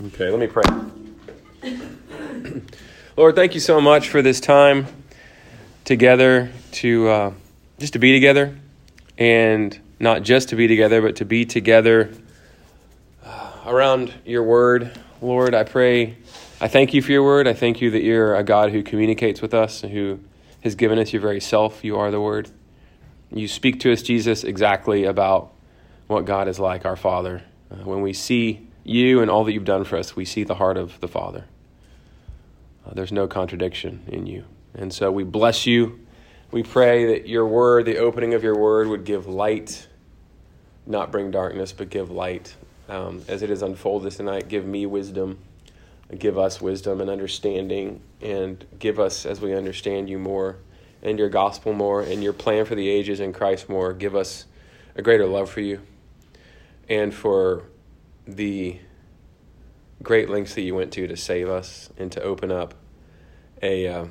Okay, let me pray. Lord, thank you so much for this time together to uh, just to be together, and not just to be together, but to be together uh, around your word. Lord, I pray, I thank you for your word. I thank you that you're a God who communicates with us, and who has given us your very self. You are the word. You speak to us, Jesus, exactly about what God is like, our Father. Uh, when we see you and all that you've done for us, we see the heart of the Father. Uh, there's no contradiction in you. And so we bless you. We pray that your word, the opening of your word, would give light, not bring darkness, but give light. Um, as it is unfolded tonight, give me wisdom, give us wisdom and understanding, and give us, as we understand you more, and your gospel more, and your plan for the ages in Christ more. Give us a greater love for you and for the great lengths that you went to to save us and to open up a uh,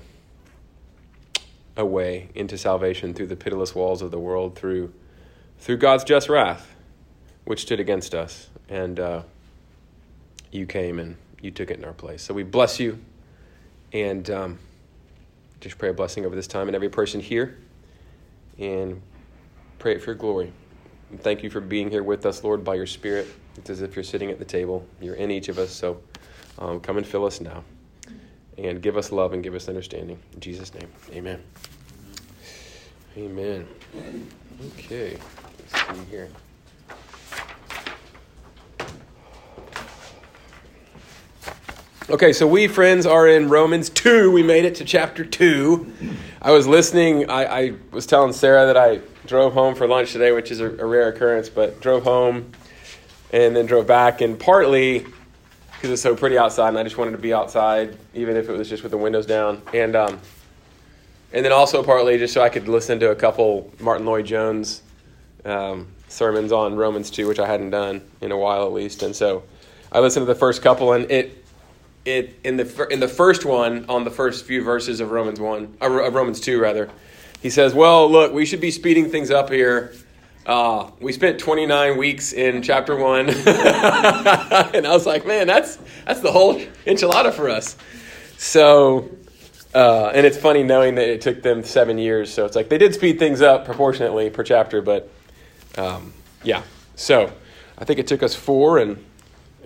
a way into salvation through the pitiless walls of the world through through God's just wrath which stood against us. And uh, you came and you took it in our place. So we bless you and um, just pray a blessing over this time and every person here and pray it for your glory and thank you for being here with us, Lord, by your Spirit. It's as if you're sitting at the table. You're in each of us. So um, come and fill us now. And give us love and give us understanding. In Jesus' name, amen. Amen. Okay, let's see here. Okay, so we friends are in Romans 2. We made it to chapter 2. I was listening, I, I was telling Sarah that I drove home for lunch today, which is a, a rare occurrence, but drove home and then drove back, and partly because it's so pretty outside, and I just wanted to be outside, even if it was just with the windows down, and um, and then also partly just so I could listen to a couple Martyn Lloyd-Jones um, sermons on Romans two, which I hadn't done in a while at least, and so I listened to the first couple, and it it in the in the first one on the first few verses of Romans one, of Romans two rather he says, Well, look, we should be speeding things up here. Uh, we spent 29 weeks in chapter one. and I was like, Man, that's, that's the whole enchilada for us. So, uh, and it's funny knowing that it took them seven years. So it's like they did speed things up proportionately per chapter, but um, yeah. So I think it took us four, and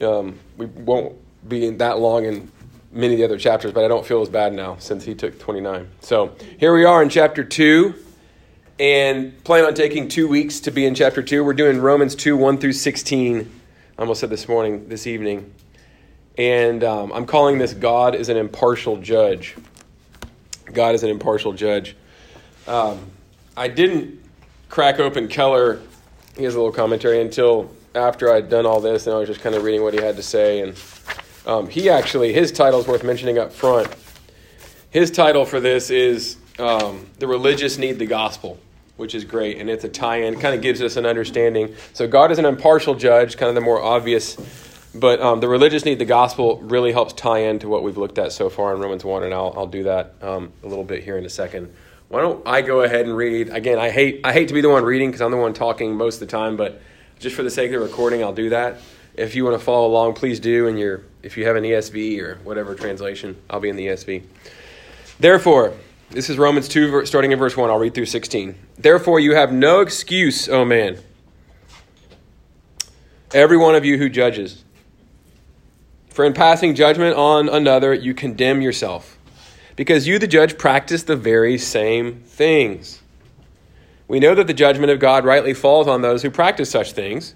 um, we won't be that long in many of the other chapters, but I don't feel as bad now since he took 29. So here we are in chapter 2 and plan on taking two weeks to be in chapter 2. We're doing Romans 2 1 through 16. I almost said this morning, this evening. And um, I'm calling this God is an impartial judge. God is an impartial judge. Um, I didn't crack open Keller, he has a little commentary, until after I'd done all this, and I was just kind of reading what he had to say. And um, he actually, his title is worth mentioning up front. His title for this is um, The Religious Need the Gospel, which is great. And it's a tie in, kind of gives us an understanding. So, God is an impartial judge, kind of the more obvious. But um, the religious need the gospel really helps tie into what we've looked at so far in Romans 1, and I'll, I'll do that um, a little bit here in a second. Why don't I go ahead and read? Again, I hate, I hate to be the one reading because I'm the one talking most of the time, but just for the sake of the recording, I'll do that. If you want to follow along, please do. And your, if you have an ESV or whatever translation, I'll be in the ESV. Therefore, this is Romans 2, starting in verse 1. I'll read through 16. Therefore, you have no excuse, O man, every one of you who judges. For in passing judgment on another, you condemn yourself, because you, the judge, practice the very same things. We know that the judgment of God rightly falls on those who practice such things.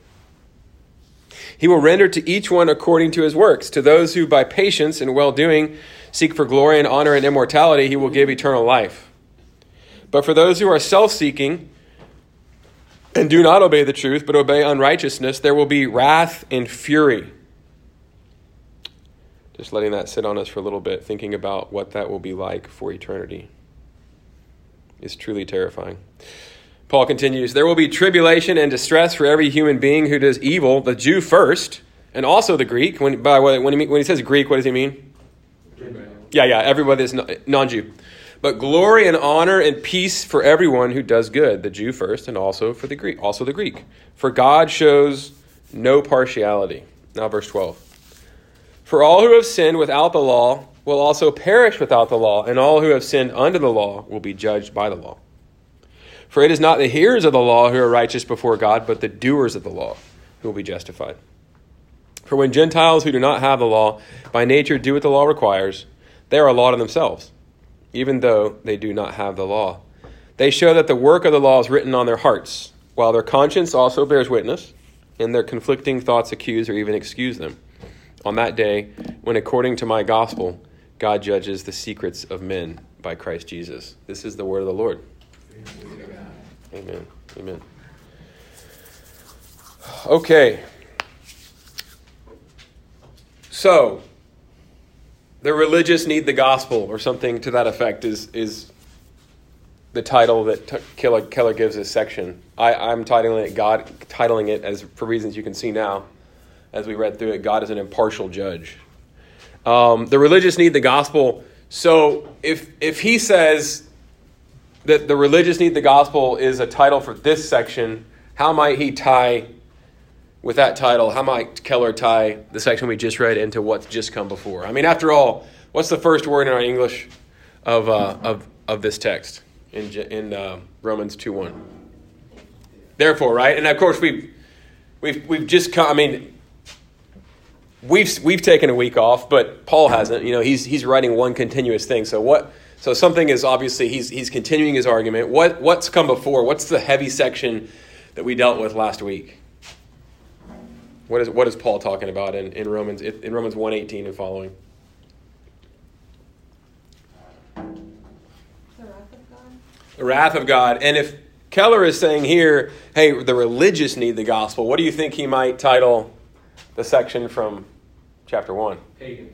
He will render to each one according to his works. To those who by patience and well doing seek for glory and honor and immortality, he will give eternal life. But for those who are self seeking and do not obey the truth, but obey unrighteousness, there will be wrath and fury Just letting that sit on us for a little bit, thinking about what that will be like for eternity is truly terrifying. Paul continues There will be tribulation and distress for every human being who does evil, the Jew first, and also the Greek. When, by when he, when he says Greek, what does he mean? Yeah, yeah, everybody is non Jew. But glory and honor and peace for everyone who does good, the Jew first, and also for the Greek, also the Greek. For God shows no partiality. Now, verse 12. For all who have sinned without the law will also perish without the law, and all who have sinned under the law will be judged by the law. For it is not the hearers of the law who are righteous before God, but the doers of the law who will be justified. For when Gentiles who do not have the law by nature do what the law requires, they are a law to themselves, even though they do not have the law. They show that the work of the law is written on their hearts, while their conscience also bears witness, and their conflicting thoughts accuse or even excuse them on that day when, according to my gospel, God judges the secrets of men by Christ Jesus. This is the word of the Lord. Amen. Amen. Amen. Okay. So, the religious need the gospel, or something to that effect, is, is the title that Keller, Keller gives this section. I, I'm titling it God, titling it as for reasons you can see now as we read through it, God is an impartial judge. Um, the religious need the gospel. So if if he says that the religious need the gospel is a title for this section, how might he tie with that title? How might Keller tie the section we just read into what's just come before? I mean, after all, what's the first word in our English of uh, of of this text in in uh, Romans two one? Therefore, right? And of course we've we've we've just come. I mean, we've we've taken a week off, but Paul hasn't. You know, he's he's writing one continuous thing. So what? So something is obviously he's he's continuing his argument. What what's come before? What's the heavy section that we dealt with last week? What is what is Paul talking about in, in Romans in Romans one eighteen and following? The wrath of God. The wrath of God. And if Keller is saying here, hey, the religious need the gospel, what do you think he might title the section from chapter 1. Pagan.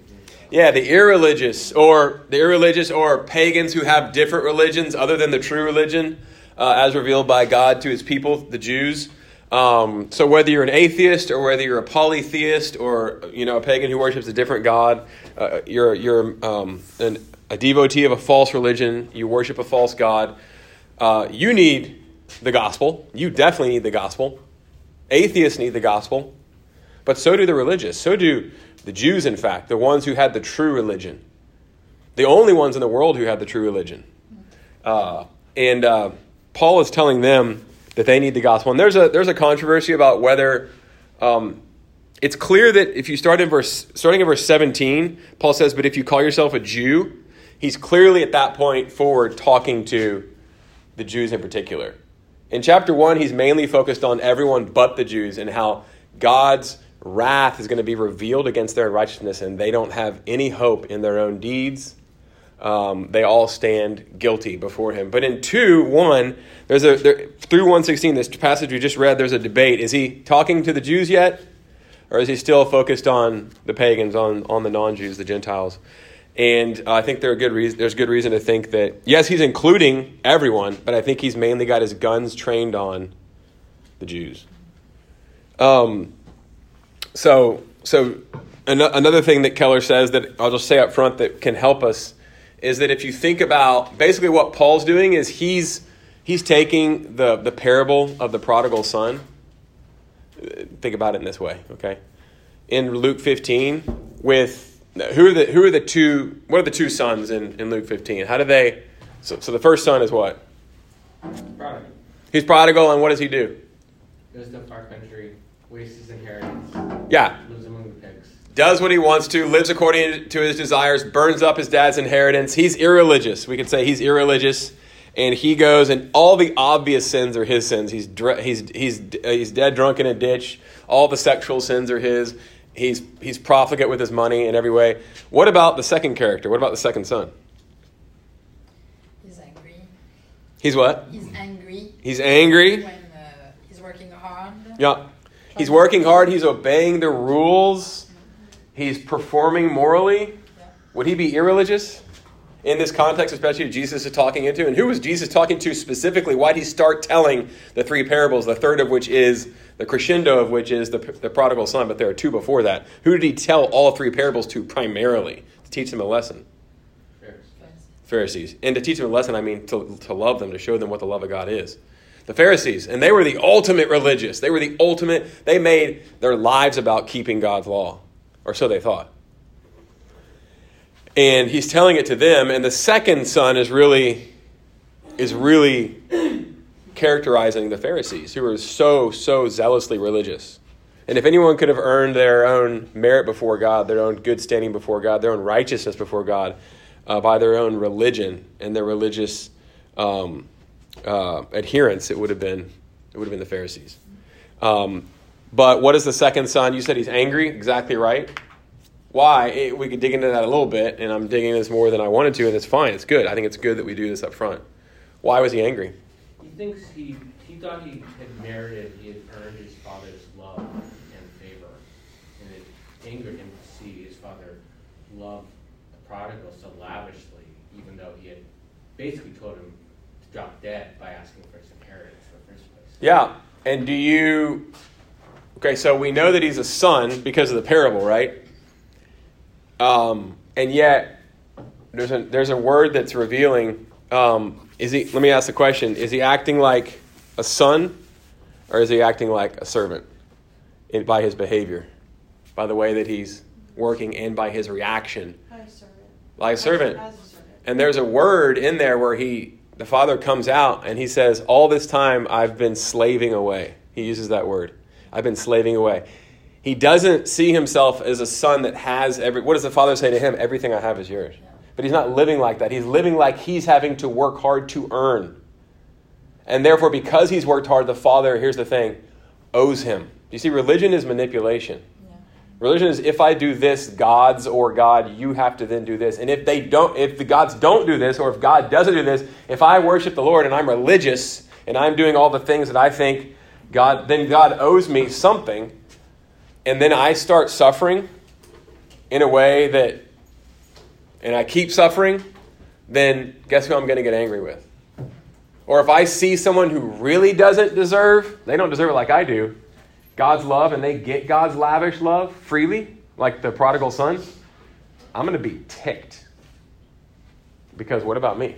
Yeah, the irreligious, or the irreligious, or pagans who have different religions other than the true religion, uh, as revealed by God to His people, the Jews. Um, so whether you're an atheist or whether you're a polytheist or you know a pagan who worships a different god, uh, you're you're um, an, a devotee of a false religion, you worship a false god. Uh, you need the gospel. You definitely need the gospel. Atheists need the gospel. But so do the religious. So do the Jews, in fact, the ones who had the true religion. The only ones in the world who had the true religion. Uh, and uh, Paul is telling them that they need the gospel. And there's a, there's a controversy about whether um, it's clear that if you start in verse, starting in verse 17, Paul says, But if you call yourself a Jew, he's clearly at that point forward talking to the Jews in particular. In chapter 1, he's mainly focused on everyone but the Jews and how God's wrath is going to be revealed against their righteousness, and they don't have any hope in their own deeds. Um, they all stand guilty before him. But in 2 1, there's a there, through 116, this passage we just read, there's a debate. Is he talking to the Jews yet? Or is he still focused on the pagans, on, on the non Jews, the Gentiles? And uh, I think there good reason, there's good reason to think that, yes, he's including everyone, but I think he's mainly got his guns trained on the Jews. Um, so, so an- another thing that Keller says that I'll just say up front that can help us is that if you think about basically what Paul's doing is he's he's taking the the parable of the prodigal son. Think about it in this way, okay? In Luke 15, with who are the who are the two what are the two sons in, in Luke 15? How do they so, so the first son is what? Prodigal. He's prodigal and what does he do? Goes to far country, wastes his inheritance, Yeah, lives among the pigs. does what he wants to, lives according to his desires, burns up his dad's inheritance. He's irreligious. We could say he's irreligious, and he goes and all the obvious sins are his sins. He's he's he's uh, he's dead drunk in a ditch. All the sexual sins are his. He's he's profligate with his money in every way. What about the second character? What about the second son? He's angry. He's what? He's angry He's angry. when uh, he's working hard. Yeah. He's working hard. He's obeying the rules. he's performing morally, would he be irreligious? In this context, especially Jesus is talking into, and who was Jesus talking to specifically? Why did he start telling the three parables? The third of which is the crescendo of which is the, the prodigal son, but there are two before that. Who did he tell all three parables to primarily to teach them a lesson? Pharisees. Pharisees. And to teach them a lesson, I mean to, to love them, to show them what the love of God is. The Pharisees, and they were the ultimate religious. They were the ultimate, they made their lives about keeping God's law, or so they thought. And he's telling it to them, and the second son is really is really characterizing the Pharisees, who were so, so zealously religious. And if anyone could have earned their own merit before God, their own good standing before God, their own righteousness before God, uh, by their own religion and their religious um, uh, adherence, it would have been it would have been the Pharisees. Um, but what is the second son? You said he's angry. Exactly right. Why? It, we could dig into that a little bit, and I'm digging this more than I wanted to, and it's fine. It's good. I think it's good that we do this up front. Why was he angry? He thinks he he thought he had merited, he had earned his father's love and favor, and it angered him to see his father love the prodigal so lavishly, even though he had basically told him drop dead by asking for his inheritance in the first place. Yeah. And do you. Okay, so we know that he's a son because of the parable, right? Um, and yet, there's a, there's a word that's revealing. Um, is he? Let me ask the question: Is he acting like a son, or is he acting like a servant in, by his behavior, by the way that he's working, and by his reaction, As a servant. like a servant? As a servant. And there's a word in there where he, the father comes out and he says, All this time I've been slaving away. He uses that word. I've been slaving away. He doesn't see himself as a son that has every. What does the father say to him? Everything I have is yours. But he's not living like that. He's living like he's having to work hard to earn. And therefore, because he's worked hard, the father, here's the thing, owes him. You see, religion is manipulation. Religion is if I do this, gods or God, you have to then do this. And if they don't, if the gods don't do this, or if God doesn't do this, if I worship the Lord and I'm religious and I'm doing all the things that I think God, then God owes me something, and then I start suffering in a way that, and I keep suffering, then guess who I'm going to get angry with? Or if I see someone who really doesn't deserve, they don't deserve it like I do, God's love and they get God's lavish love freely, like the prodigal son, I'm going to be ticked. Because what about me?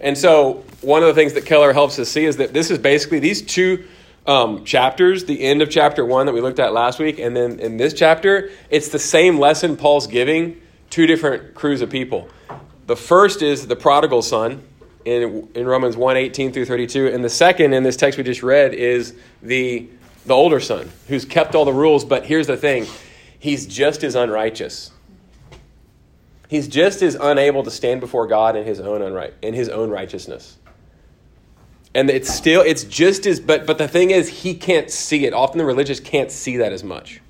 And so, one of the things that Keller helps us see is that this is basically these two um, chapters, the end of chapter one that we looked at last week, and then in this chapter, it's the same lesson Paul's giving two different crews of people. The first is the prodigal son in, in Romans 1 18 through 32, and the second in this text we just read is the, the older son who's kept all the rules, but here's the thing he's just as unrighteous. He's just as unable to stand before God in his own unright in his own righteousness. And it's still it's just as but but the thing is he can't see it. Often the religious can't see that as much.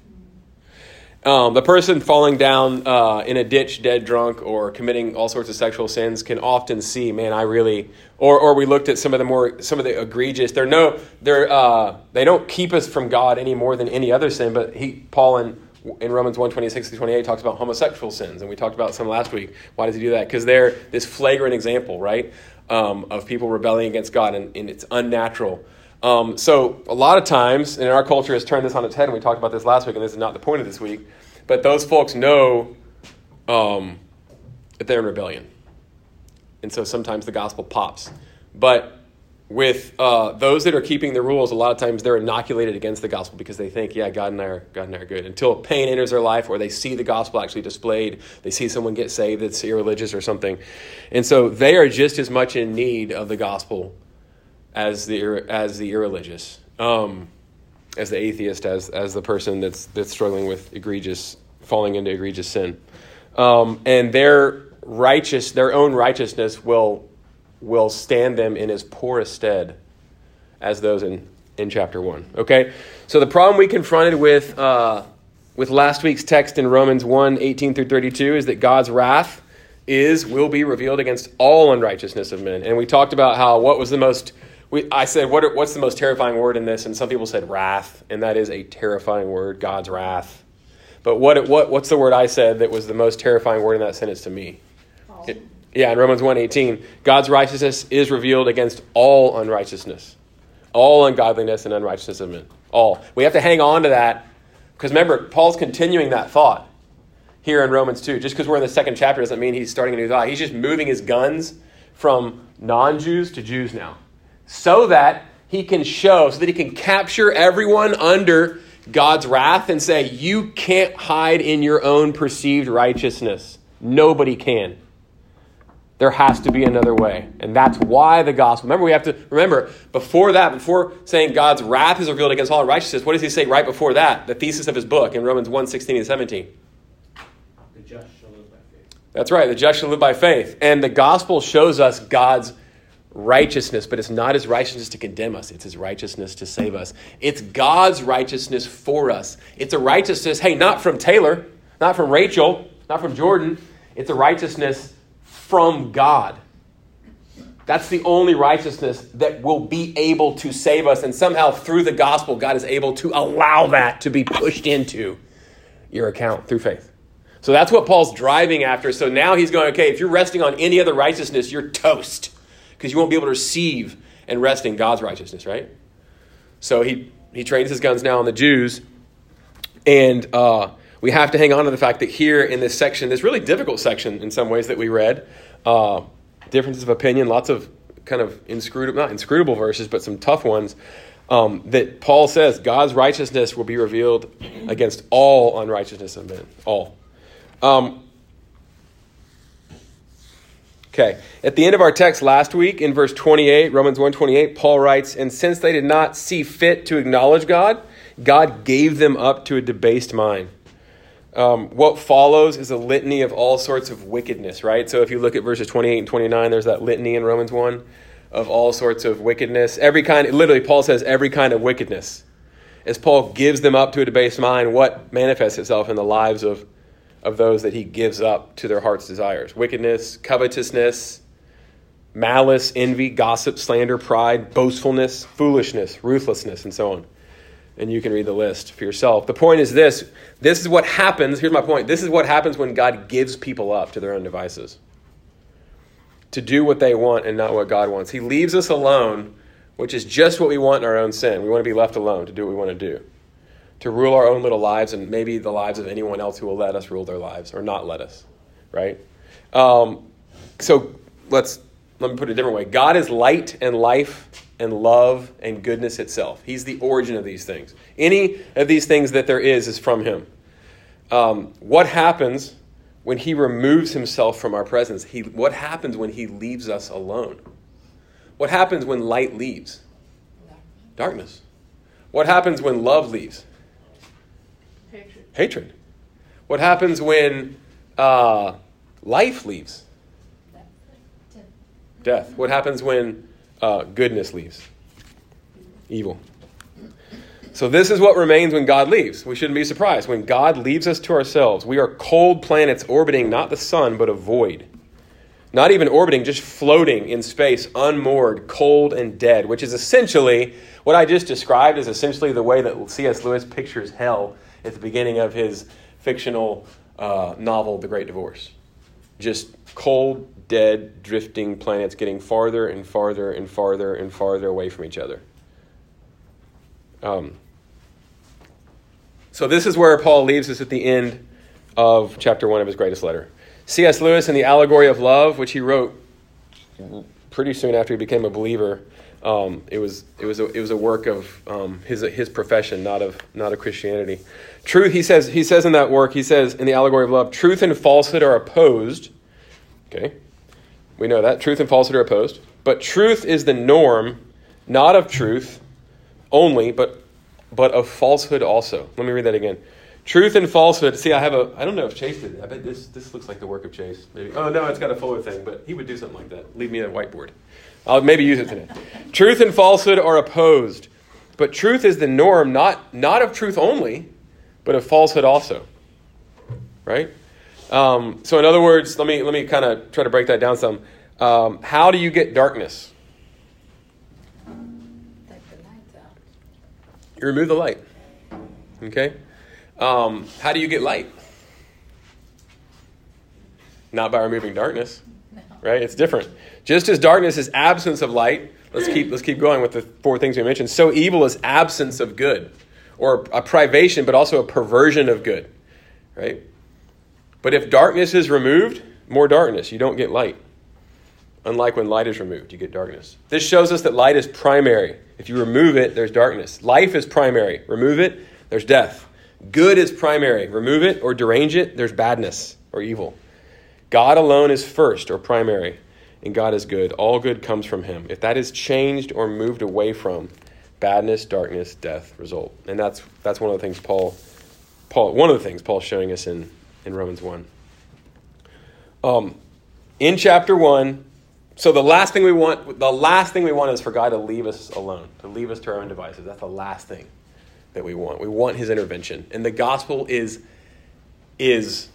Um, the person falling down uh, in a ditch, dead drunk, or committing all sorts of sexual sins can often see, man, I really. Or, or we looked at some of the more, some of the egregious. They're no, they're uh, they don't keep us from God any more than any other sin. But he, Paul, in in Romans 1, 26 to 28 talks about homosexual sins, and we talked about some last week. Why does he do that? Because they're this flagrant example, right, um, of people rebelling against God, and, and it's unnatural. Um, so a lot of times, and our culture has turned this on its head, and we talked about this last week, and this is not the point of this week, but those folks know um, that they're in rebellion. And so sometimes the gospel pops. But with uh, those that are keeping the rules, a lot of times they're inoculated against the gospel because they think, yeah, God and I are, God and I are good. Until pain enters their life or they see the gospel actually displayed, they see someone get saved that's irreligious or something. And so they are just as much in need of the gospel as the, as the irreligious, um, as the atheist, as, as the person that's, that's struggling with egregious, falling into egregious sin. Um, and their righteous, their own righteousness will will stand them in as poor a stead as those in, in chapter 1. Okay? So the problem we confronted with, uh, with last week's text in Romans 1 18 through 32 is that God's wrath is, will be revealed against all unrighteousness of men. And we talked about how, what was the most, we, I said, what are, what's the most terrifying word in this? And some people said wrath, and that is a terrifying word, God's wrath. But what, what, what's the word I said that was the most terrifying word in that sentence to me? It- yeah, in Romans 1.18, God's righteousness is revealed against all unrighteousness, all ungodliness and unrighteousness of men. All. We have to hang on to that because remember, Paul's continuing that thought here in Romans 2. Just because we're in the second chapter doesn't mean he's starting a new thought. He's just moving his guns from non Jews to Jews now so that he can show, so that he can capture everyone under God's wrath and say, You can't hide in your own perceived righteousness. Nobody can. There has to be another way. And that's why the gospel. Remember, we have to remember before that, before saying God's wrath is revealed against all righteousness, what does he say right before that? The thesis of his book in Romans 1 16 and 17. The just shall live by faith. That's right. The just shall live by faith. And the gospel shows us God's righteousness, but it's not his righteousness to condemn us, it's his righteousness to save us. It's God's righteousness for us. It's a righteousness, hey, not from Taylor, not from Rachel, not from Jordan. It's a righteousness from God. That's the only righteousness that will be able to save us. And somehow, through the gospel, God is able to allow that to be pushed into your account through faith. So that's what Paul's driving after. So now he's going, okay, if you're resting on any other righteousness, you're toast because you won't be able to receive and rest in God's righteousness, right? So he, he trains his guns now on the Jews. And uh, we have to hang on to the fact that here in this section, this really difficult section in some ways that we read, uh, differences of opinion, lots of kind of inscrutable, not inscrutable verses, but some tough ones. Um, that Paul says God's righteousness will be revealed against all unrighteousness of men. All. Um, okay. At the end of our text last week, in verse 28, Romans 128, Paul writes, And since they did not see fit to acknowledge God, God gave them up to a debased mind. Um, what follows is a litany of all sorts of wickedness, right? So if you look at verses 28 and 29, there's that litany in Romans 1 of all sorts of wickedness. Every kind, literally, Paul says every kind of wickedness. As Paul gives them up to a debased mind, what manifests itself in the lives of, of those that he gives up to their heart's desires? Wickedness, covetousness, malice, envy, gossip, slander, pride, boastfulness, foolishness, ruthlessness, and so on and you can read the list for yourself. The point is this this is what happens. Here's my point. This is what happens when God gives people up to their own devices to do what they want and not what God wants. He leaves us alone, which is just what we want in our own sin. We want to be left alone to do what we want to do, to rule our own little lives and maybe the lives of anyone else who will let us rule their lives or not let us, right? Um, so let's let me put it a different way. God is light and life and love and goodness itself. He's the origin of these things. Any of these things that there is is from Him. Um, what happens when He removes Himself from our presence? He, what happens when He leaves us alone? What happens when light leaves? Darkness. What happens when love leaves? Hatred. What happens when uh, life leaves? Death. What happens when uh, goodness leaves? Evil. So, this is what remains when God leaves. We shouldn't be surprised. When God leaves us to ourselves, we are cold planets orbiting not the sun, but a void. Not even orbiting, just floating in space, unmoored, cold, and dead, which is essentially what I just described is essentially the way that C.S. Lewis pictures hell at the beginning of his fictional uh, novel, The Great Divorce. Just cold, dead, drifting planets getting farther and farther and farther and farther away from each other. Um, so, this is where Paul leaves us at the end of chapter one of his greatest letter. C.S. Lewis in The Allegory of Love, which he wrote pretty soon after he became a believer, um, it, was, it, was a, it was a work of um, his, his profession, not of, not of Christianity. Truth, he says, he says in that work, he says in The Allegory of Love, truth and falsehood are opposed. Okay? We know that. Truth and falsehood are opposed. But truth is the norm, not of truth only, but, but of falsehood also. Let me read that again. Truth and falsehood. See, I have a. I don't know if Chase did. I bet this this looks like the work of Chase. Maybe. Oh no, it's got a fuller thing, but he would do something like that. Leave me a whiteboard. I'll maybe use it today. truth and falsehood are opposed, but truth is the norm, not not of truth only, but of falsehood also. Right. Um, so in other words, let me let me kind of try to break that down some. Um, how do you get darkness? Take the lights out. You remove the light. Okay? Um, how do you get light? Not by removing darkness, right? It's different. Just as darkness is absence of light, let's keep let's keep going with the four things we mentioned. So evil is absence of good, or a privation, but also a perversion of good, right? But if darkness is removed, more darkness. You don't get light. Unlike when light is removed, you get darkness. This shows us that light is primary. If you remove it, there's darkness. Life is primary. Remove it, there's death. Good is primary. Remove it or derange it, there's badness or evil. God alone is first or primary, and God is good. All good comes from Him. If that is changed or moved away from, badness, darkness, death result. And that's that's one of the things Paul Paul one of the things Paul's showing us in, in Romans 1. Um, in chapter 1, so the last thing we want the last thing we want is for God to leave us alone, to leave us to our own devices. That's the last thing that we want. We want his intervention. And the gospel is is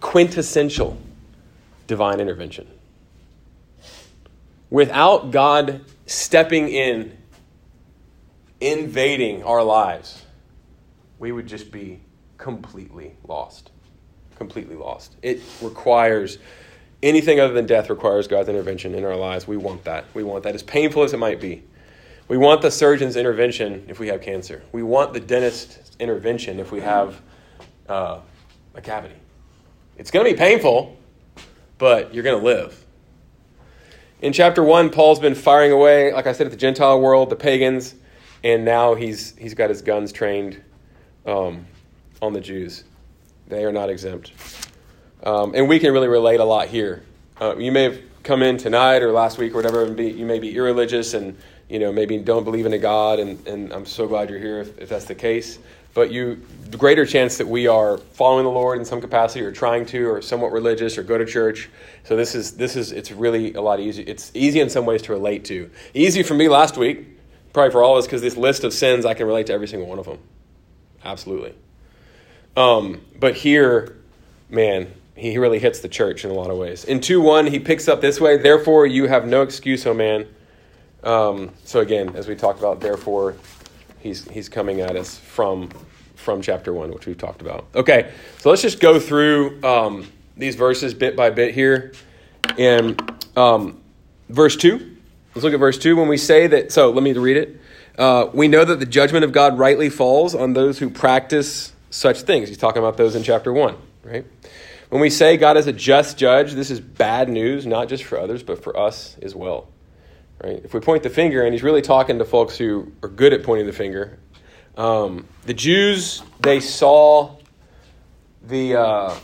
quintessential divine intervention. Without God stepping in, invading our lives, we would just be completely lost. Completely lost. It requires anything other than death requires God's intervention in our lives. We want that. We want that as painful as it might be. We want the surgeon's intervention if we have cancer. We want the dentist's intervention if we have uh, a cavity. It's going to be painful, but you're going to live. In chapter 1, Paul's been firing away, like I said, at the Gentile world, the pagans, and now he's, he's got his guns trained um, on the Jews. They are not exempt. Um, and we can really relate a lot here. Uh, you may have come in tonight or last week or whatever, and be, you may be irreligious and you know maybe don't believe in a God, and, and I'm so glad you're here if, if that's the case. But you, the greater chance that we are following the Lord in some capacity, or trying to, or somewhat religious, or go to church. So this is this is it's really a lot easier. It's easy in some ways to relate to. Easy for me last week, probably for all of us, because this list of sins I can relate to every single one of them. Absolutely. Um, but here, man, he really hits the church in a lot of ways. In 2 1, he picks up this way, therefore you have no excuse, O man. Um, so again, as we talked about, therefore, he's, he's coming at us from, from chapter 1, which we've talked about. Okay, so let's just go through um, these verses bit by bit here. And um, verse 2, let's look at verse 2. When we say that, so let me read it. Uh, we know that the judgment of God rightly falls on those who practice such things. He's talking about those in chapter 1, right? When we say God is a just judge, this is bad news, not just for others, but for us as well. Right? If we point the finger, and he's really talking to folks who are good at pointing the finger, um, the Jews they saw the uh,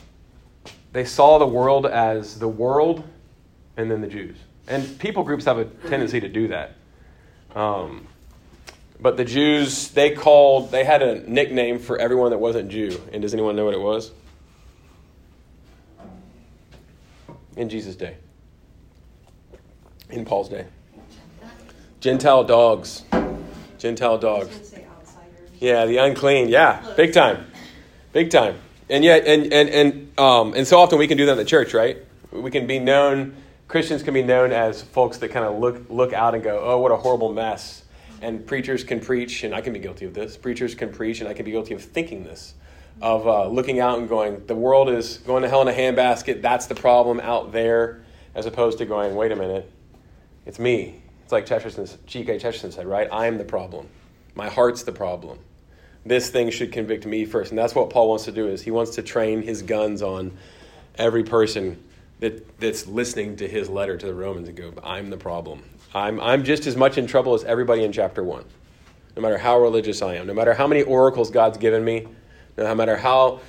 they saw the world as the world, and then the Jews. And people groups have a tendency to do that. Um, but the Jews they called they had a nickname for everyone that wasn't Jew. And does anyone know what it was? in Jesus' day, in Paul's day. Gentile dogs. Gentile dogs. Yeah, the unclean. Yeah, big time, big time. And yet, and and and um, and so often we can do that in the church, right? We can be known. Christians can be known as folks that kind of look look out and go, "Oh, what a horrible mess." And preachers can preach, and I can be guilty of this. Preachers can preach, and I can be guilty of thinking this of uh, looking out and going, the world is going to hell in a handbasket. That's the problem out there, as opposed to going, wait a minute, it's me. It's like Chesterton, G.K. Chesterton said, right? I'm the problem. My heart's the problem. This thing should convict me first, and that's what Paul wants to do. Is he wants to train his guns on every person that, that's listening to his letter to the Romans and go, I'm the problem. I'm, I'm just as much in trouble as everybody in chapter one. No matter how religious I am, no matter how many oracles God's given me, no matter how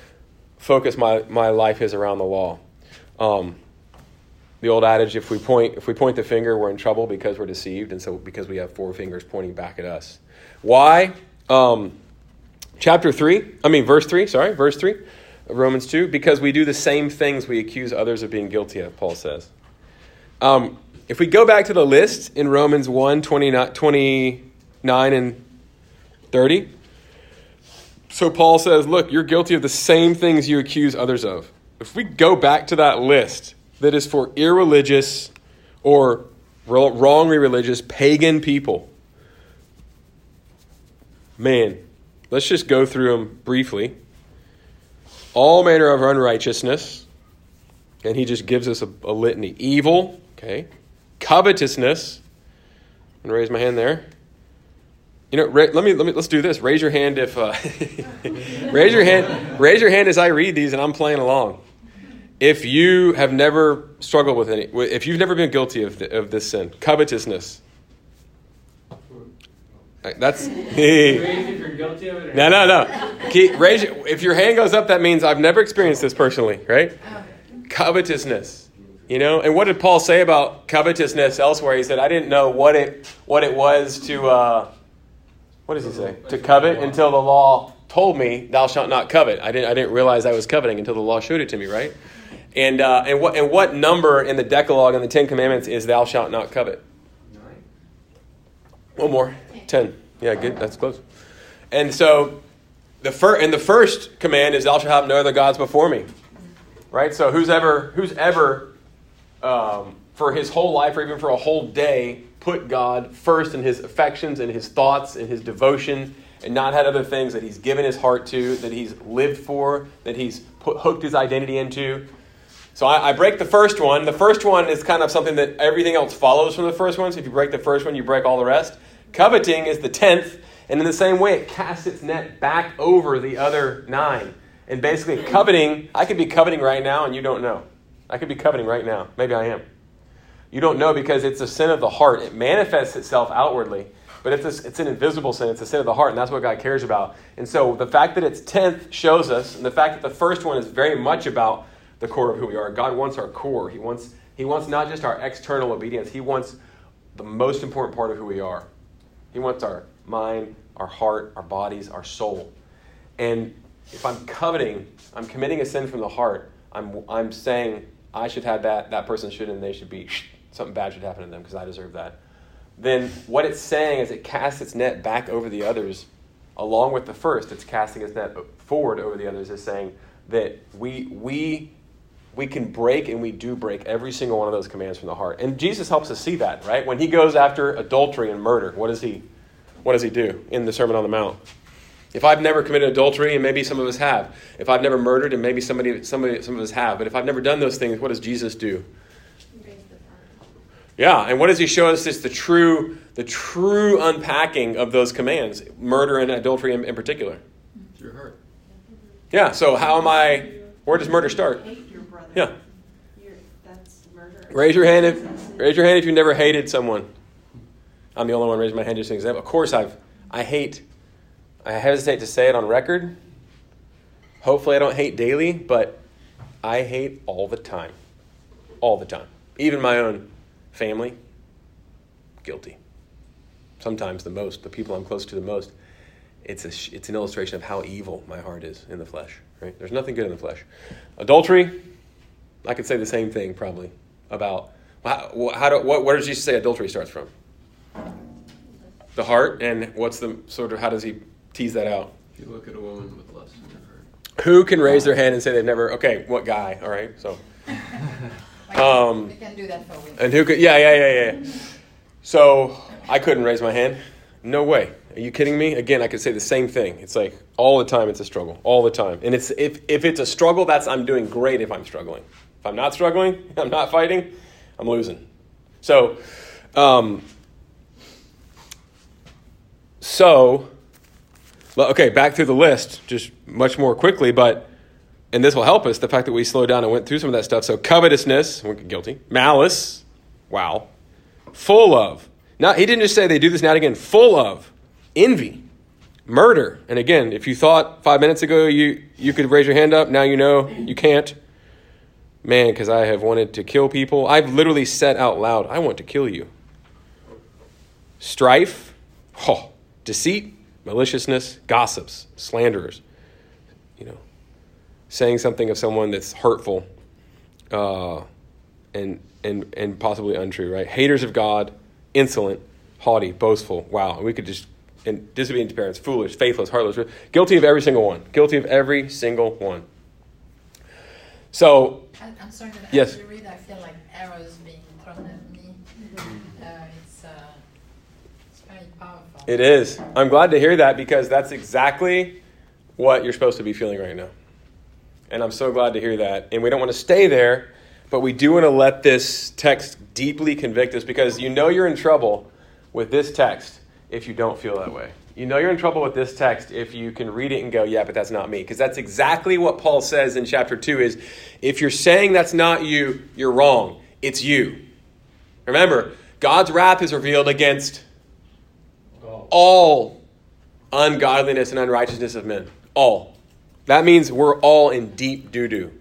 focused my, my life is around the law. Um, the old adage, if we point if we point the finger, we're in trouble because we're deceived, and so because we have four fingers pointing back at us. Why? Um, chapter three, I mean verse three, sorry, verse three of Romans two, because we do the same things we accuse others of being guilty of, Paul says. Um, if we go back to the list in Romans 1, 29, 29 and 30, so Paul says, look, you're guilty of the same things you accuse others of. If we go back to that list that is for irreligious or wrongly religious pagan people, man, let's just go through them briefly. All manner of unrighteousness, and he just gives us a, a litany. Evil, okay. Covetousness. I'm gonna raise my hand there. You know, ra- let me let me let's do this. Raise your hand if uh, raise your hand. Raise your hand as I read these, and I'm playing along. If you have never struggled with any, if you've never been guilty of, the, of this sin, covetousness. That's if you're guilty of it. Or no, no, no. Keep, raise your, if your hand goes up, that means I've never experienced this personally, right? Covetousness, you know. And what did Paul say about covetousness elsewhere? He said, "I didn't know what it what it was to uh, what does he say? To covet until the law told me, thou shalt not covet. I didn't I didn't realize I was coveting until the law showed it to me, right? And uh, and what and what number in the Decalogue and the Ten Commandments is thou shalt not covet? Nine. One more. Ten. Yeah, good. That's close. And so the first and the first command is thou shalt have no other gods before me. Right? So who's ever who's ever um, for his whole life or even for a whole day put God first in his affections and his thoughts and his devotion and not had other things that he's given his heart to, that he's lived for, that he's put, hooked his identity into. So I, I break the first one. The first one is kind of something that everything else follows from the first one. So if you break the first one, you break all the rest. Coveting is the tenth, and in the same way, it casts its net back over the other nine. And basically, coveting, I could be coveting right now, and you don't know. I could be coveting right now. Maybe I am. You don't know because it's a sin of the heart. It manifests itself outwardly, but it's, a, it's an invisible sin. It's a sin of the heart, and that's what God cares about. And so the fact that it's 10th shows us, and the fact that the first one is very much about the core of who we are. God wants our core. He wants, he wants not just our external obedience, He wants the most important part of who we are. He wants our mind, our heart, our bodies, our soul. And if I'm coveting, I'm committing a sin from the heart, I'm, I'm saying I should have that, that person should, and they should be, something bad should happen to them because I deserve that. Then what it's saying is it casts its net back over the others along with the first. It's casting its net forward over the others, is saying that we, we, we can break and we do break every single one of those commands from the heart. And Jesus helps us see that, right? When he goes after adultery and murder, what does he, what does he do in the Sermon on the Mount? If I've never committed adultery, and maybe some of us have, if I've never murdered, and maybe somebody, somebody, some of us have, but if I've never done those things, what does Jesus do? Yeah, and what does he show us? Is the true, the true unpacking of those commands, murder and adultery in, in particular. It's your heart. Yeah. So how am I? Where does murder start? Hate your brother. Yeah. You're, that's murder. Raise your hand if raise your hand if you never hated someone. I'm the only one raising my hand just an example. Of course, I've I hate. I hesitate to say it on record. Hopefully, I don't hate daily, but I hate all the time, all the time. Even my own family. Guilty. Sometimes the most. The people I'm close to the most. It's a it's an illustration of how evil my heart is in the flesh. Right? There's nothing good in the flesh. Adultery. I could say the same thing probably about how, how do, what, where does Jesus say adultery starts from? The heart, and what's the sort of how does he tease that out? If you look at a woman with lust in your heart. Who can raise their hand and say they've never? Okay, what guy? All right, so Um, we can do that for a week. and who could? Yeah, yeah, yeah, yeah. So I couldn't raise my hand. No way. Are you kidding me? Again, I could say the same thing. It's like all the time. It's a struggle, all the time. And it's if if it's a struggle, that's I'm doing great. If I'm struggling, I'm not struggling, I'm not fighting, I'm losing. So, um, so, okay, back through the list, just much more quickly, but and this will help us. The fact that we slowed down and went through some of that stuff. So, covetousness, guilty. Malice, wow, full of. Now he didn't just say they do this now and again. Full of envy, murder, and again, if you thought five minutes ago you you could raise your hand up, now you know you can't. Man, because I have wanted to kill people. I've literally said out loud, I want to kill you. Strife, oh, deceit, maliciousness, gossips, slanderers. You know, saying something of someone that's hurtful uh, and, and, and possibly untrue, right? Haters of God, insolent, haughty, boastful. Wow. We could just, and disobedient to parents, foolish, faithless, heartless, guilty of every single one. Guilty of every single one. So, I- I'm sorry that Yes. as you read, I feel like arrows being thrown at me. Uh, it's, uh, it's Very powerful. It is. I'm glad to hear that because that's exactly what you're supposed to be feeling right now. And I'm so glad to hear that. And we don't want to stay there, but we do want to let this text deeply convict us because you know you're in trouble with this text if you don't feel that way. You know you're in trouble with this text if you can read it and go, yeah, but that's not me. Because that's exactly what Paul says in chapter 2 is if you're saying that's not you, you're wrong. It's you. Remember, God's wrath is revealed against all ungodliness and unrighteousness of men. All. That means we're all in deep doo doo.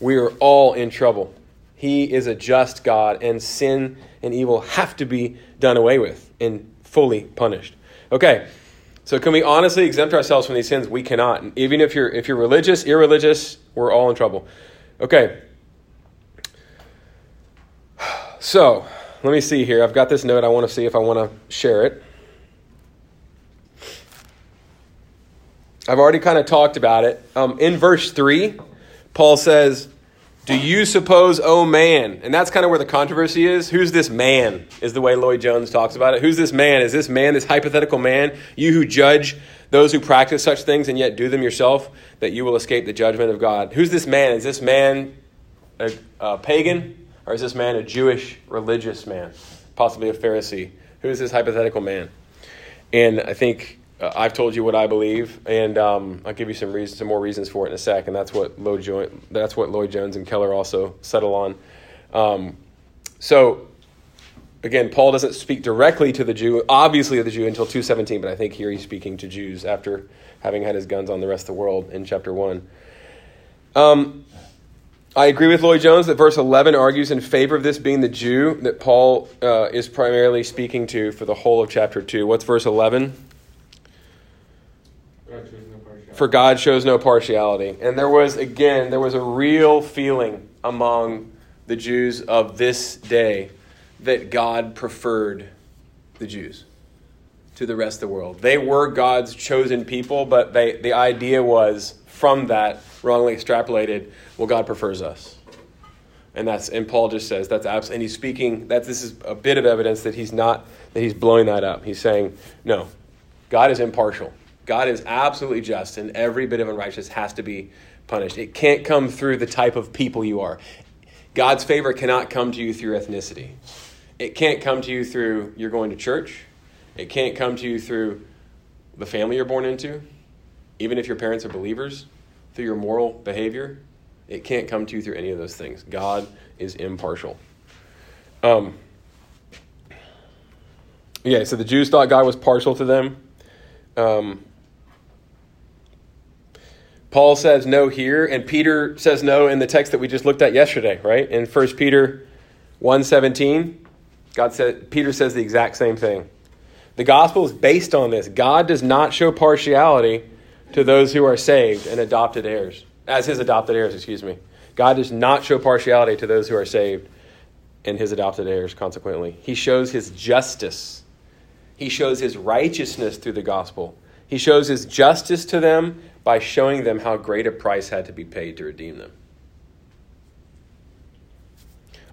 We are all in trouble. He is a just God, and sin and evil have to be done away with and fully punished. Okay, so can we honestly exempt ourselves from these sins? We cannot. And even if you're if you're religious, irreligious, we're all in trouble. Okay. So let me see here. I've got this note. I want to see if I want to share it. I've already kind of talked about it. Um, in verse 3, Paul says, Do you suppose, oh man? And that's kind of where the controversy is. Who's this man, is the way Lloyd Jones talks about it. Who's this man? Is this man, this hypothetical man, you who judge those who practice such things and yet do them yourself, that you will escape the judgment of God? Who's this man? Is this man a, a pagan, or is this man a Jewish religious man, possibly a Pharisee? Who's this hypothetical man? And I think uh, I've told you what I believe, and um, I'll give you some reasons, some more reasons for it in a sec. And that's what Lloyd, that's what Lloyd Jones and Keller also settle on. Um, so, again, Paul doesn't speak directly to the Jew, obviously the Jew, until two seventeen. But I think here he's speaking to Jews after having had his guns on the rest of the world in chapter one. Um, I agree with Lloyd Jones that verse 11 argues in favor of this being the Jew that Paul uh, is primarily speaking to for the whole of chapter 2. What's verse 11? God shows no partiality. For God shows no partiality. And there was, again, there was a real feeling among the Jews of this day that God preferred the Jews to the rest of the world. They were God's chosen people, but they, the idea was from that, wrongly extrapolated, well, God prefers us. And that's and Paul just says that's absolutely and he's speaking that this is a bit of evidence that he's not that he's blowing that up. He's saying, no, God is impartial. God is absolutely just, and every bit of unrighteousness has to be punished. It can't come through the type of people you are. God's favor cannot come to you through ethnicity. It can't come to you through you're going to church. It can't come to you through the family you're born into, even if your parents are believers, through your moral behavior. It can't come to you through any of those things. God is impartial. Um, yeah, so the Jews thought God was partial to them. Um, Paul says no here, and Peter says no in the text that we just looked at yesterday, right? In 1 Peter 1.17, God said, Peter says the exact same thing. The gospel is based on this. God does not show partiality to those who are saved and adopted heirs, as his adopted heirs, excuse me. God does not show partiality to those who are saved and his adopted heirs, consequently. He shows his justice. He shows his righteousness through the gospel. He shows his justice to them by showing them how great a price had to be paid to redeem them.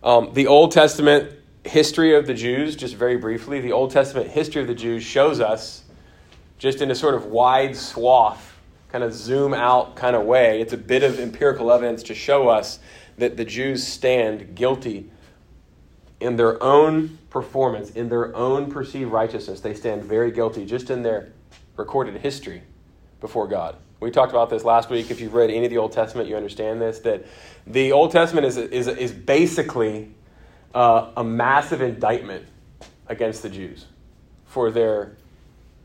Um, the Old Testament history of the Jews, just very briefly, the Old Testament history of the Jews shows us, just in a sort of wide swath, kind of zoom out kind of way, it's a bit of empirical evidence to show us that the Jews stand guilty in their own performance, in their own perceived righteousness. They stand very guilty just in their recorded history before God. We talked about this last week. If you've read any of the Old Testament, you understand this that the Old Testament is, is, is basically uh, a massive indictment against the Jews for their,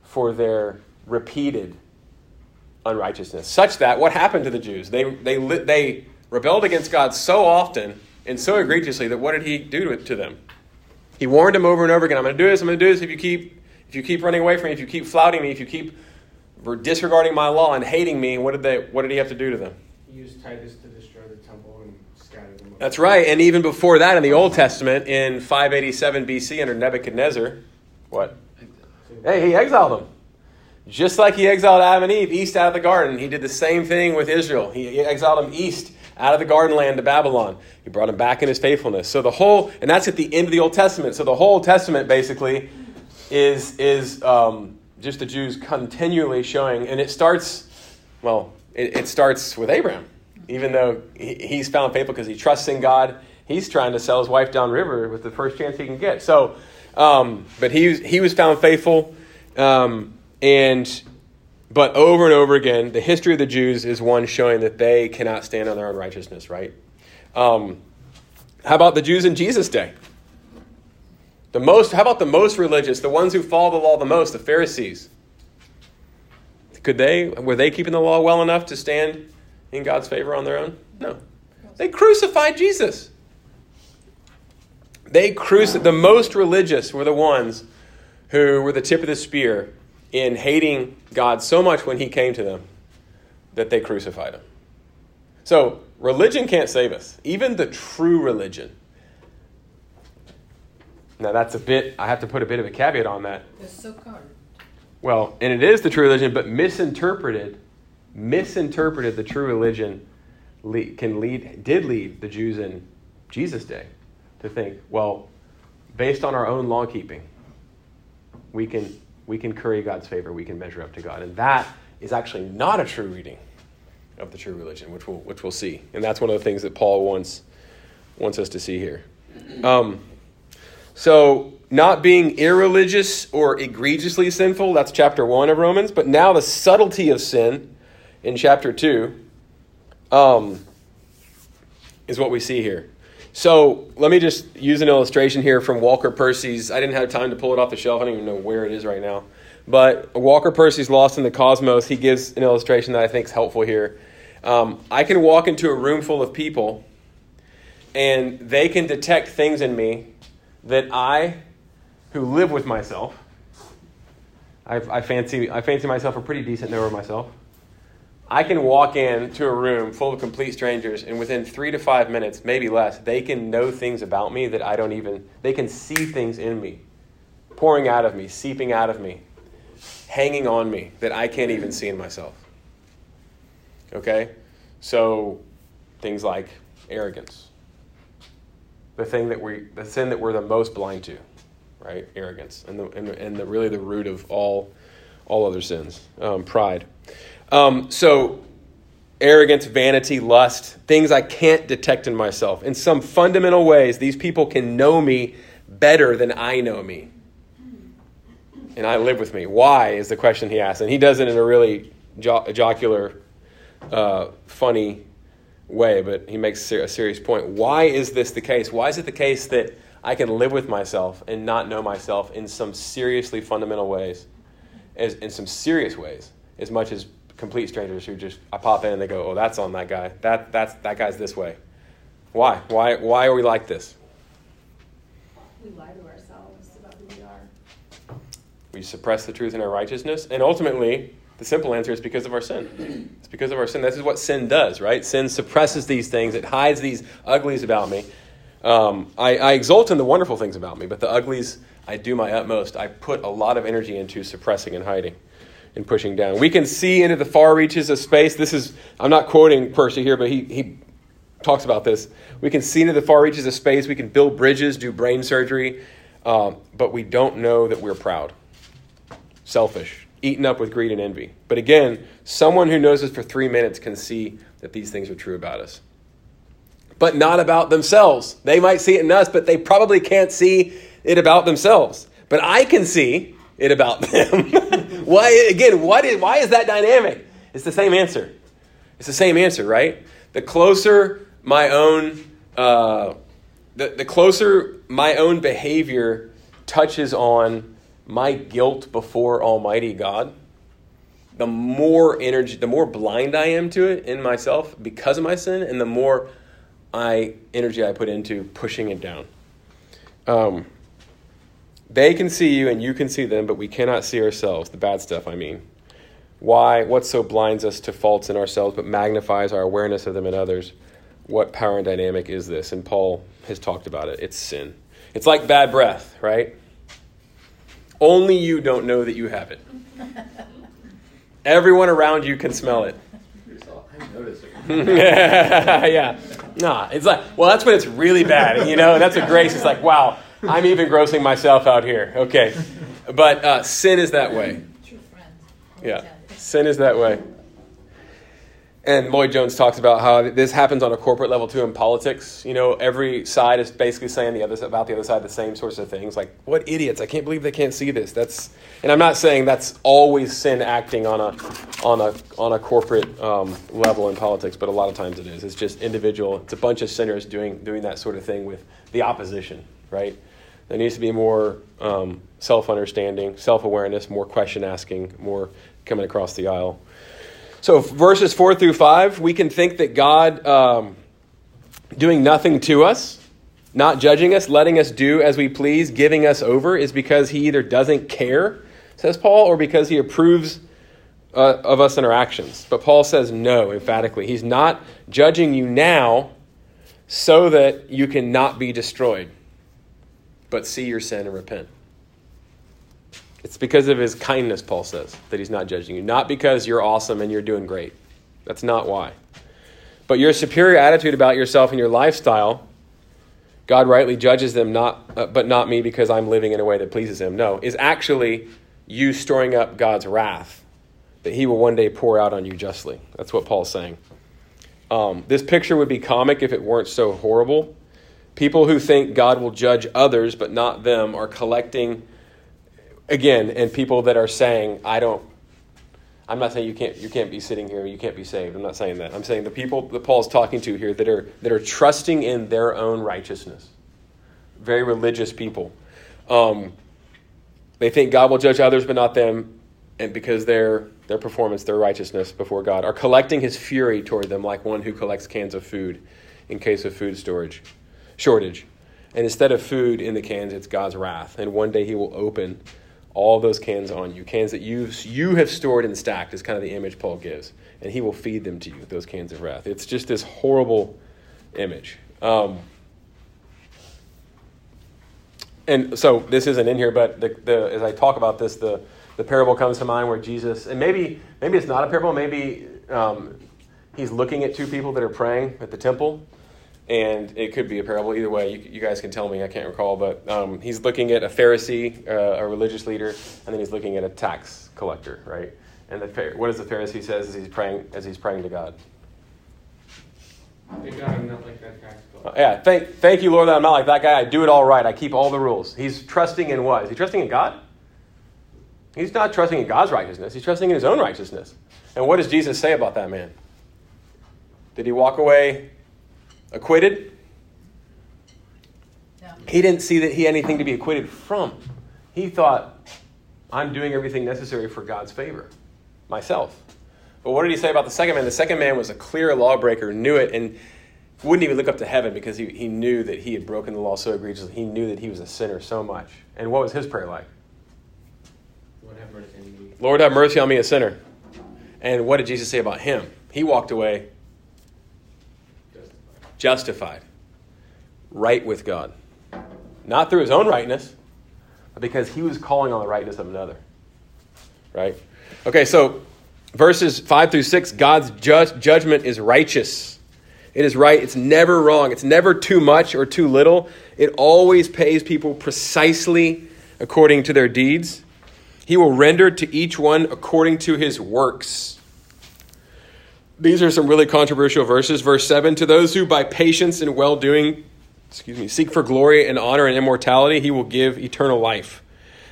for their repeated unrighteousness. Such that what happened to the Jews? They, they, they rebelled against God so often and so egregiously that what did he do to, them? He warned them over and over again I'm going to do this, I'm going to do this if you keep, if you keep running away from me, if you keep flouting me, if you keep disregarding my law and hating me. What did, they, what did he have to do to them? He used Titus to destroy the temple and scatter them. That's right. And even before that, in the Old Testament, in 587 BC, under Nebuchadnezzar, what? Hey, he exiled them. Just like he exiled Adam and Eve east out of the garden, he did the same thing with Israel. He exiled them east out of the garden land to Babylon. He brought them back in his faithfulness. So the whole, and that's at the end of the Old Testament. So the whole Testament basically is, is um, just the Jews continually showing, and it starts, well, it, it starts with Abraham. Even though he, he's found faithful because he trusts in God, he's trying to sell his wife downriver with the first chance he can get. So, um, but he, he was found faithful. Um, and but over and over again, the history of the Jews is one showing that they cannot stand on their own righteousness, right? Um, how about the Jews in Jesus' day? The most, how about the most religious, the ones who follow the law the most, the Pharisees? Could they, were they keeping the law well enough to stand in God's favor on their own? No. They crucified Jesus. They cruci- the most religious were the ones who were the tip of the spear in hating God so much when he came to them that they crucified him. So, religion can't save us, even the true religion. Now, that's a bit, I have to put a bit of a caveat on that. It's so called. Well, and it is the true religion, but misinterpreted, misinterpreted the true religion can lead, did lead the Jews in Jesus' day to think, well, based on our own law keeping, we can we can curry God's favor, we can measure up to God. And that is actually not a true reading of the true religion, which we'll, which we'll see. And that's one of the things that Paul wants, wants us to see here. Um, so, not being irreligious or egregiously sinful, that's chapter 1 of Romans. But now the subtlety of sin in chapter 2 um, is what we see here. So let me just use an illustration here from Walker Percy's. I didn't have time to pull it off the shelf. I don't even know where it is right now. But Walker Percy's Lost in the Cosmos, he gives an illustration that I think is helpful here. Um, I can walk into a room full of people, and they can detect things in me that I, who live with myself, I, I fancy I fancy myself a pretty decent knower of myself. I can walk into a room full of complete strangers, and within three to five minutes, maybe less, they can know things about me that I don't even, they can see things in me, pouring out of me, seeping out of me, hanging on me that I can't even see in myself. Okay? So, things like arrogance. The thing that we, the sin that we're the most blind to, right? Arrogance. And, the, and, and the, really the root of all, all other sins. Um, pride. Um, so, arrogance, vanity, lust, things I can't detect in myself. In some fundamental ways, these people can know me better than I know me. And I live with me. Why is the question he asks. And he does it in a really jo- jocular, uh, funny way, but he makes a serious point. Why is this the case? Why is it the case that I can live with myself and not know myself in some seriously fundamental ways, as, in some serious ways, as much as complete strangers who just I pop in and they go, "Oh, that's on that guy. That that's that guy's this way." Why? Why? Why are we like this? We lie to ourselves about who we are. We suppress the truth in our righteousness, and ultimately, the simple answer is because of our sin. It's because of our sin. This is what sin does, right? Sin suppresses these things. It hides these uglies about me. Um, I, I exult in the wonderful things about me, but the uglies, I do my utmost. I put a lot of energy into suppressing and hiding and pushing down. We can see into the far reaches of space. This is, I'm not quoting Percy here, but he, he talks about this. We can see into the far reaches of space. We can build bridges, do brain surgery, um, but we don't know that we're proud, selfish, eaten up with greed and envy. But again, someone who knows us for three minutes can see that these things are true about us. But not about themselves. They might see it in us, but they probably can't see it about themselves. But I can see it about them. why again? What is, why is that dynamic? It's the same answer. It's the same answer, right? The closer my own, uh, the, the closer my own behavior touches on my guilt before Almighty God, the more energy, the more blind I am to it in myself because of my sin, and the more I energy I put into pushing it down. Um, they can see you and you can see them, but we cannot see ourselves, the bad stuff, I mean. Why? What so blinds us to faults in ourselves but magnifies our awareness of them in others? What power and dynamic is this? And Paul has talked about it. It's sin. It's like bad breath, right? Only you don't know that you have it. Everyone around you can smell it. Yeah. Nah, it's like, well, that's when it's really bad, you know? And that's a grace It's like, wow, I'm even grossing myself out here. Okay. But uh, sin is that way. Yeah, sin is that way. And Lloyd Jones talks about how this happens on a corporate level too in politics. You know, every side is basically saying the other about the other side the same sorts of things. Like, what idiots! I can't believe they can't see this. That's, and I'm not saying that's always sin acting on a, on a on a corporate um, level in politics, but a lot of times it is. It's just individual. It's a bunch of sinners doing doing that sort of thing with the opposition, right? There needs to be more um, self understanding, self awareness, more question asking, more coming across the aisle. So, verses 4 through 5, we can think that God um, doing nothing to us, not judging us, letting us do as we please, giving us over, is because he either doesn't care, says Paul, or because he approves uh, of us in our actions. But Paul says no, emphatically. He's not judging you now so that you can not be destroyed, but see your sin and repent. It's because of his kindness, Paul says, that he's not judging you. Not because you're awesome and you're doing great. That's not why. But your superior attitude about yourself and your lifestyle, God rightly judges them, not, uh, but not me because I'm living in a way that pleases him. No, is actually you storing up God's wrath that he will one day pour out on you justly. That's what Paul's saying. Um, this picture would be comic if it weren't so horrible. People who think God will judge others but not them are collecting again, and people that are saying, I don't, I'm not saying you can't, you can't be sitting here, you can't be saved. I'm not saying that. I'm saying the people that Paul's talking to here that are, that are trusting in their own righteousness, very religious people. Um, they think God will judge others, but not them, and because their their performance, their righteousness before God, are collecting His fury toward them like one who collects cans of food in case of food storage shortage. And instead of food in the cans, it's God's wrath. And one day He will open all those cans on you, cans that you you have stored and stacked, is kind of the image Paul gives, and he will feed them to you, those cans of wrath. It's just this horrible image. Um, and so this isn't in here, but the, the, as I talk about this, the, the parable comes to mind where Jesus, and maybe maybe it's not a parable, maybe um, he's looking at two people that are praying at the temple, and it could be a parable. Either way, you, you guys can tell me. I can't recall, but um, he's looking at a Pharisee, uh, a religious leader, and then he's looking at a tax collector, right? And the what does the Pharisee says as he's praying as he's praying to God? Thank God I'm not like that tax uh, yeah, thank, thank you, Lord, that I'm not like that guy. I do it all right. I keep all the rules. He's trusting in what? Is he trusting in God? He's not trusting in God's righteousness. He's trusting in his own righteousness. And what does Jesus say about that man? Did he walk away acquitted? No. He didn't see that he had anything to be acquitted from. He thought, I'm doing everything necessary for God's favor, myself. But what did he say about the second man? The second man was a clear lawbreaker, knew it, and wouldn't even look up to heaven because he, he knew that he had broken the law so egregiously. He knew that he was a sinner so much. And what was his prayer like? Lord have mercy on me. Lord have mercy on me, a sinner. And what did Jesus say about him? He walked away justified, right with God. Not through his own rightness, but because he was calling on the rightness of another. Right? Okay, so verses 5 through 6 God's just judgment is righteous. It is right. It's never wrong. It's never too much or too little. It always pays people precisely according to their deeds. He will render to each one according to his works. These are some really controversial verses. Verse 7 To those who by patience and well doing, excuse me, seek for glory and honor and immortality, he will give eternal life.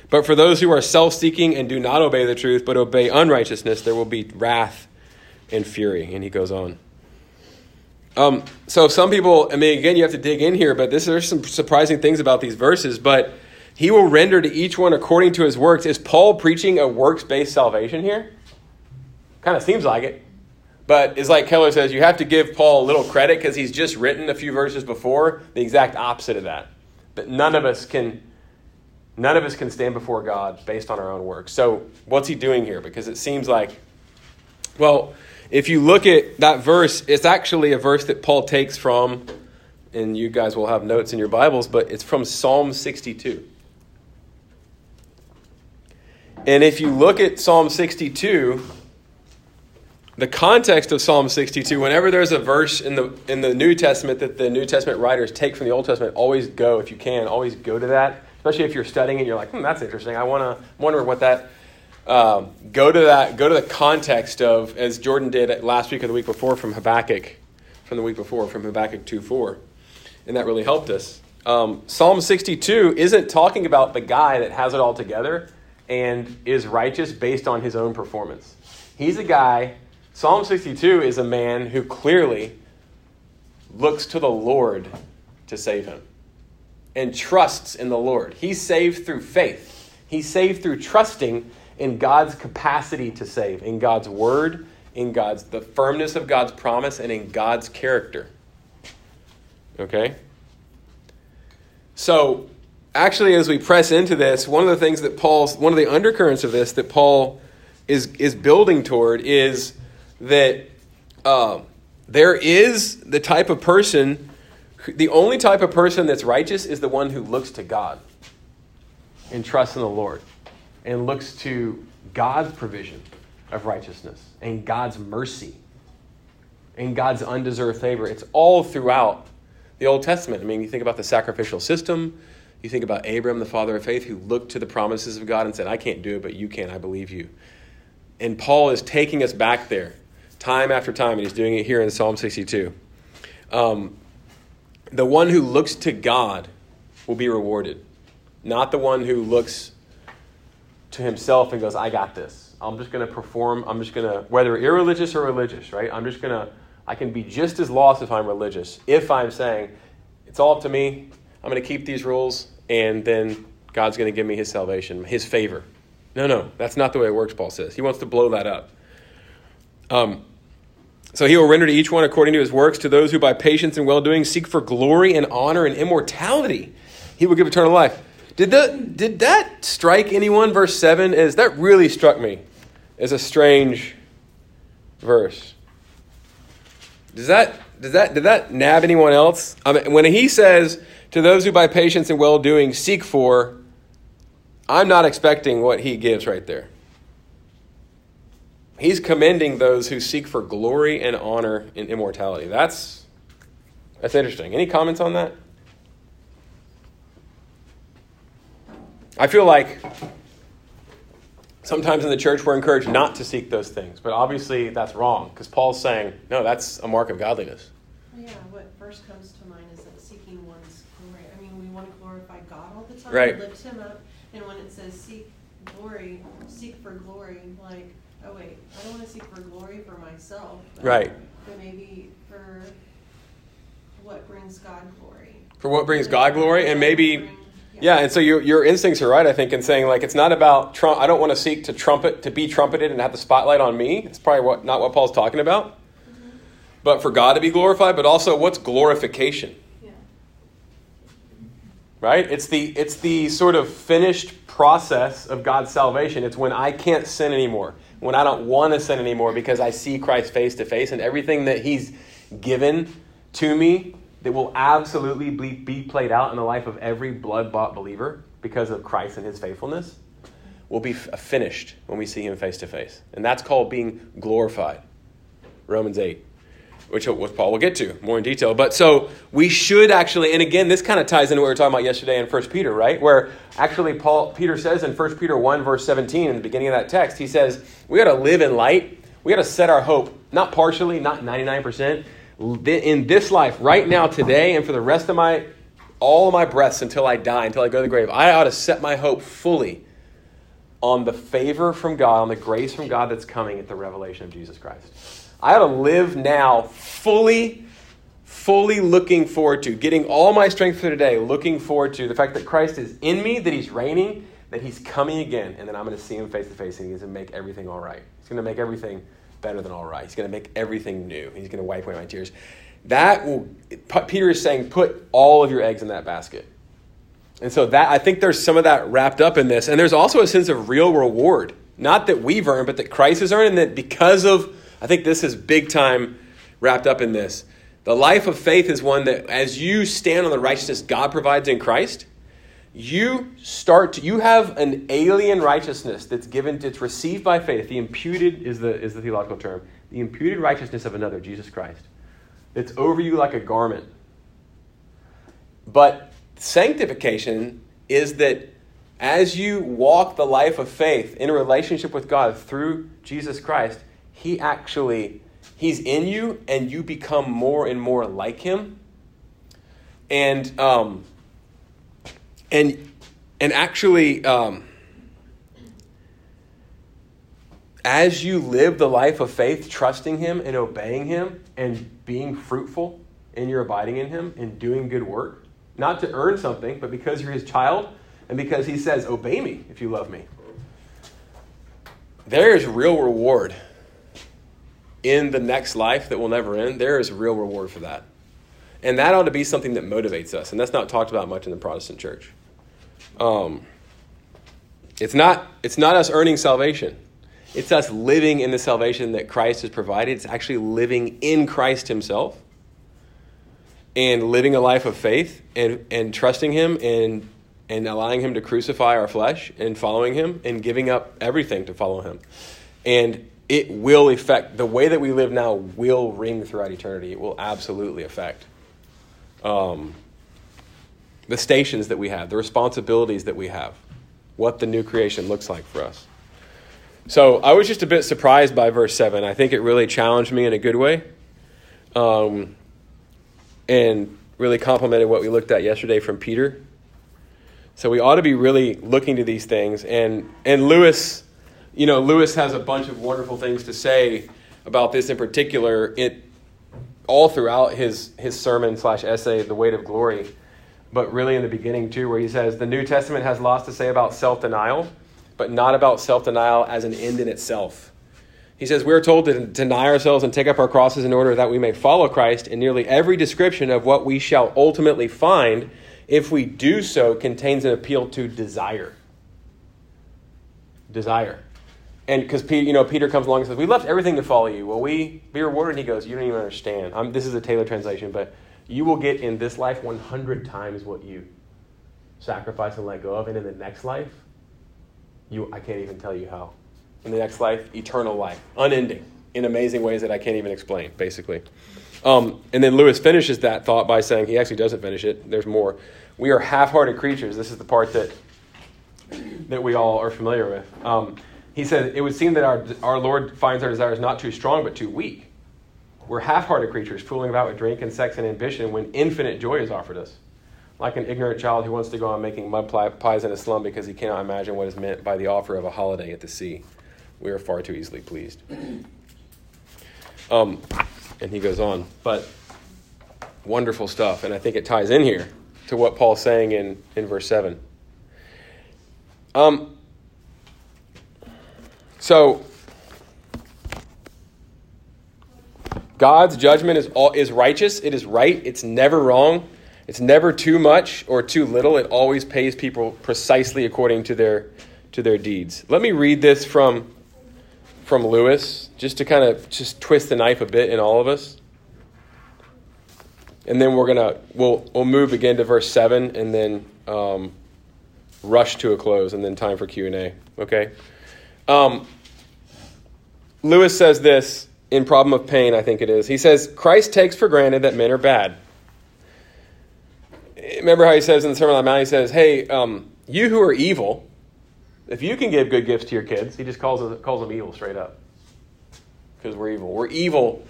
But for those who are self seeking and do not obey the truth, but obey unrighteousness, there will be wrath and fury. And he goes on. Um, so some people, I mean, again, you have to dig in here, but this, there's some surprising things about these verses. But he will render to each one according to his works. Is Paul preaching a works based salvation here? Kind of seems like it. But it's like Keller says, you have to give Paul a little credit because he's just written a few verses before the exact opposite of that. That none of us can none of us can stand before God based on our own works. So what's he doing here? Because it seems like, well, if you look at that verse, it's actually a verse that Paul takes from, and you guys will have notes in your Bibles, but it's from Psalm 62. And if you look at Psalm 62, the context of Psalm 62, whenever there's a verse in the in the New Testament that the New Testament writers take from the Old Testament, always go, if you can, always go to that especially if you're studying it, you're like, hmm, that's interesting. I want to wonder what that. Um, go to that. Go to the context of as Jordan did last week or the week before from Habakkuk, from the week before from Habakkuk two four, and that really helped us. Um, Psalm sixty two isn't talking about the guy that has it all together and is righteous based on his own performance. He's a guy. Psalm sixty two is a man who clearly looks to the Lord to save him and trusts in the Lord. He's saved through faith. He's saved through trusting in God's capacity to save, in God's word, in God's the firmness of God's promise and in God's character. Okay? So, actually as we press into this, one of the things that Paul's one of the undercurrents of this that Paul is is building toward is that um, there is the type of person the only type of person that's righteous is the one who looks to God and trusts in the Lord and looks to God's provision of righteousness and God's mercy and God's undeserved favor. It's all throughout the Old Testament. I mean, you think about the sacrificial system, you think about Abram, the father of faith, who looked to the promises of God and said, I can't do it, but you can, I believe you. And Paul is taking us back there time after time, and he's doing it here in Psalm 62. Um, the one who looks to God will be rewarded, not the one who looks to himself and goes, I got this. I'm just going to perform. I'm just going to, whether irreligious or religious, right? I'm just going to, I can be just as lost if I'm religious. If I'm saying, it's all up to me, I'm going to keep these rules, and then God's going to give me his salvation, his favor. No, no, that's not the way it works, Paul says. He wants to blow that up. Um, so he will render to each one according to his works. To those who by patience and well doing seek for glory and honor and immortality, he will give eternal life. Did, the, did that strike anyone? Verse 7 is that really struck me as a strange verse. Does that, does that, did that nab anyone else? I mean, when he says, to those who by patience and well doing seek for, I'm not expecting what he gives right there. He's commending those who seek for glory and honor and immortality. That's that's interesting. Any comments on that? I feel like sometimes in the church we're encouraged not to seek those things, but obviously that's wrong because Paul's saying, no, that's a mark of godliness. Yeah, what first comes to mind is that seeking one's glory. I mean, we want to glorify God all the time, right. lift Him up, and when it says seek glory, seek for glory, like, oh wait, I don't want to seek for glory for myself, but, right? But maybe for what brings God glory. For what brings God glory, and maybe. Yeah, and so your, your instincts are right, I think, in saying like it's not about trump. I don't want to seek to trumpet to be trumpeted and have the spotlight on me. It's probably what not what Paul's talking about. Mm-hmm. But for God to be glorified, but also what's glorification? Yeah. Right? It's the it's the sort of finished process of God's salvation. It's when I can't sin anymore, when I don't want to sin anymore because I see Christ face to face and everything that He's given to me that will absolutely be, be played out in the life of every blood bought believer because of Christ and his faithfulness will be finished when we see him face to face. And that's called being glorified. Romans 8, which, Paul will get to more in detail. But so we should actually, and again, this kind of ties into what we were talking about yesterday in 1 Peter, right? Where actually Paul Peter says in 1 Peter 1, verse 17, in the beginning of that text, he says, We got to live in light. We got to set our hope, not partially, not 99%, in this life, right now, today, and for the rest of my, all of my breaths until I die, until I go to the grave, I ought to set my hope fully on the favor from God, on the grace from God that's coming at the revelation of Jesus Christ. I ought to live now fully, fully looking forward to, getting all my strength for today, looking forward to the fact that Christ is in me, that He's reigning, that He's coming again, and then I'm going to see Him face to face, and He's going to make everything all right. He's going to make everything better than all right. He's going to make everything new. He's going to wipe away my tears. That will, Peter is saying, put all of your eggs in that basket. And so that I think there's some of that wrapped up in this. And there's also a sense of real reward. Not that we've earned, but that Christ has earned, and that because of, I think this is big time wrapped up in this. The life of faith is one that as you stand on the righteousness God provides in Christ, you start to, you have an alien righteousness that's given it's received by faith. The imputed is the is the theological term. The imputed righteousness of another jesus christ. It's over you like a garment. But sanctification is that as you walk the life of faith in a relationship with God through Jesus Christ, He actually He's in you, and you become more and more like Him. And um, and and actually, um, as you live the life of faith, trusting Him and obeying Him and being fruitful in your abiding in Him and doing good work, not to earn something, but because you're His child and because He says, Obey me if you love me, there is real reward in the next life that will never end. There is real reward for that. And that ought to be something that motivates us. And that's not talked about much in the Protestant church. Um, it's, not, it's not us earning salvation. It's us living in the salvation that Christ has provided. It's actually living in Christ Himself and living a life of faith and, and trusting Him and, and allowing Him to crucify our flesh and following Him and giving up everything to follow Him. And it will affect the way that we live now, will ring throughout eternity. It will absolutely affect um, the stations that we have, the responsibilities that we have, what the new creation looks like for us. So I was just a bit surprised by verse 7. I think it really challenged me in a good way um, and really complemented what we looked at yesterday from Peter. So we ought to be really looking to these things. And, and Lewis, you know, Lewis has a bunch of wonderful things to say about this in particular. It all throughout his his sermon slash essay, The Weight of Glory, but really in the beginning too, where he says the New Testament has lots to say about self denial but not about self denial as an end in itself. He says, We're told to deny ourselves and take up our crosses in order that we may follow Christ, and nearly every description of what we shall ultimately find, if we do so, contains an appeal to desire. Desire. And because Peter, you know, Peter comes along and says, We left everything to follow you. Will we be rewarded? And he goes, You don't even understand. I'm, this is a Taylor translation, but you will get in this life 100 times what you sacrifice and let go of, and in the next life, you I can't even tell you how. In the next life, eternal life, unending, in amazing ways that I can't even explain, basically. Um, and then Lewis finishes that thought by saying he actually doesn't finish it. There's more. We are half-hearted creatures. This is the part that that we all are familiar with. Um, he said it would seem that our our Lord finds our desires not too strong but too weak. We're half-hearted creatures, fooling about with drink and sex and ambition when infinite joy is offered us like an ignorant child who wants to go on making mud pies in a slum because he cannot imagine what is meant by the offer of a holiday at the sea. We are far too easily pleased. Um, and he goes on, but wonderful stuff, and I think it ties in here to what Paul's saying in, in verse 7. Um, so, God's judgment is, all, is righteous, it is right, it's never wrong. It's never too much or too little. It always pays people precisely according to their to their deeds. Let me read this from from Lewis, just to kind of just twist the knife a bit in all of us. And then we're gonna we'll we'll move again to verse seven, and then um, rush to a close, and then time for Q and A. Okay. Um, Lewis says this in Problem of Pain, I think it is. He says Christ takes for granted that men are bad remember how he says in the Sermon on the Mount, he says, Hey, um, you who are evil, if you can give good gifts to your kids, he just calls, calls them evil straight up. Because we're evil. We're evil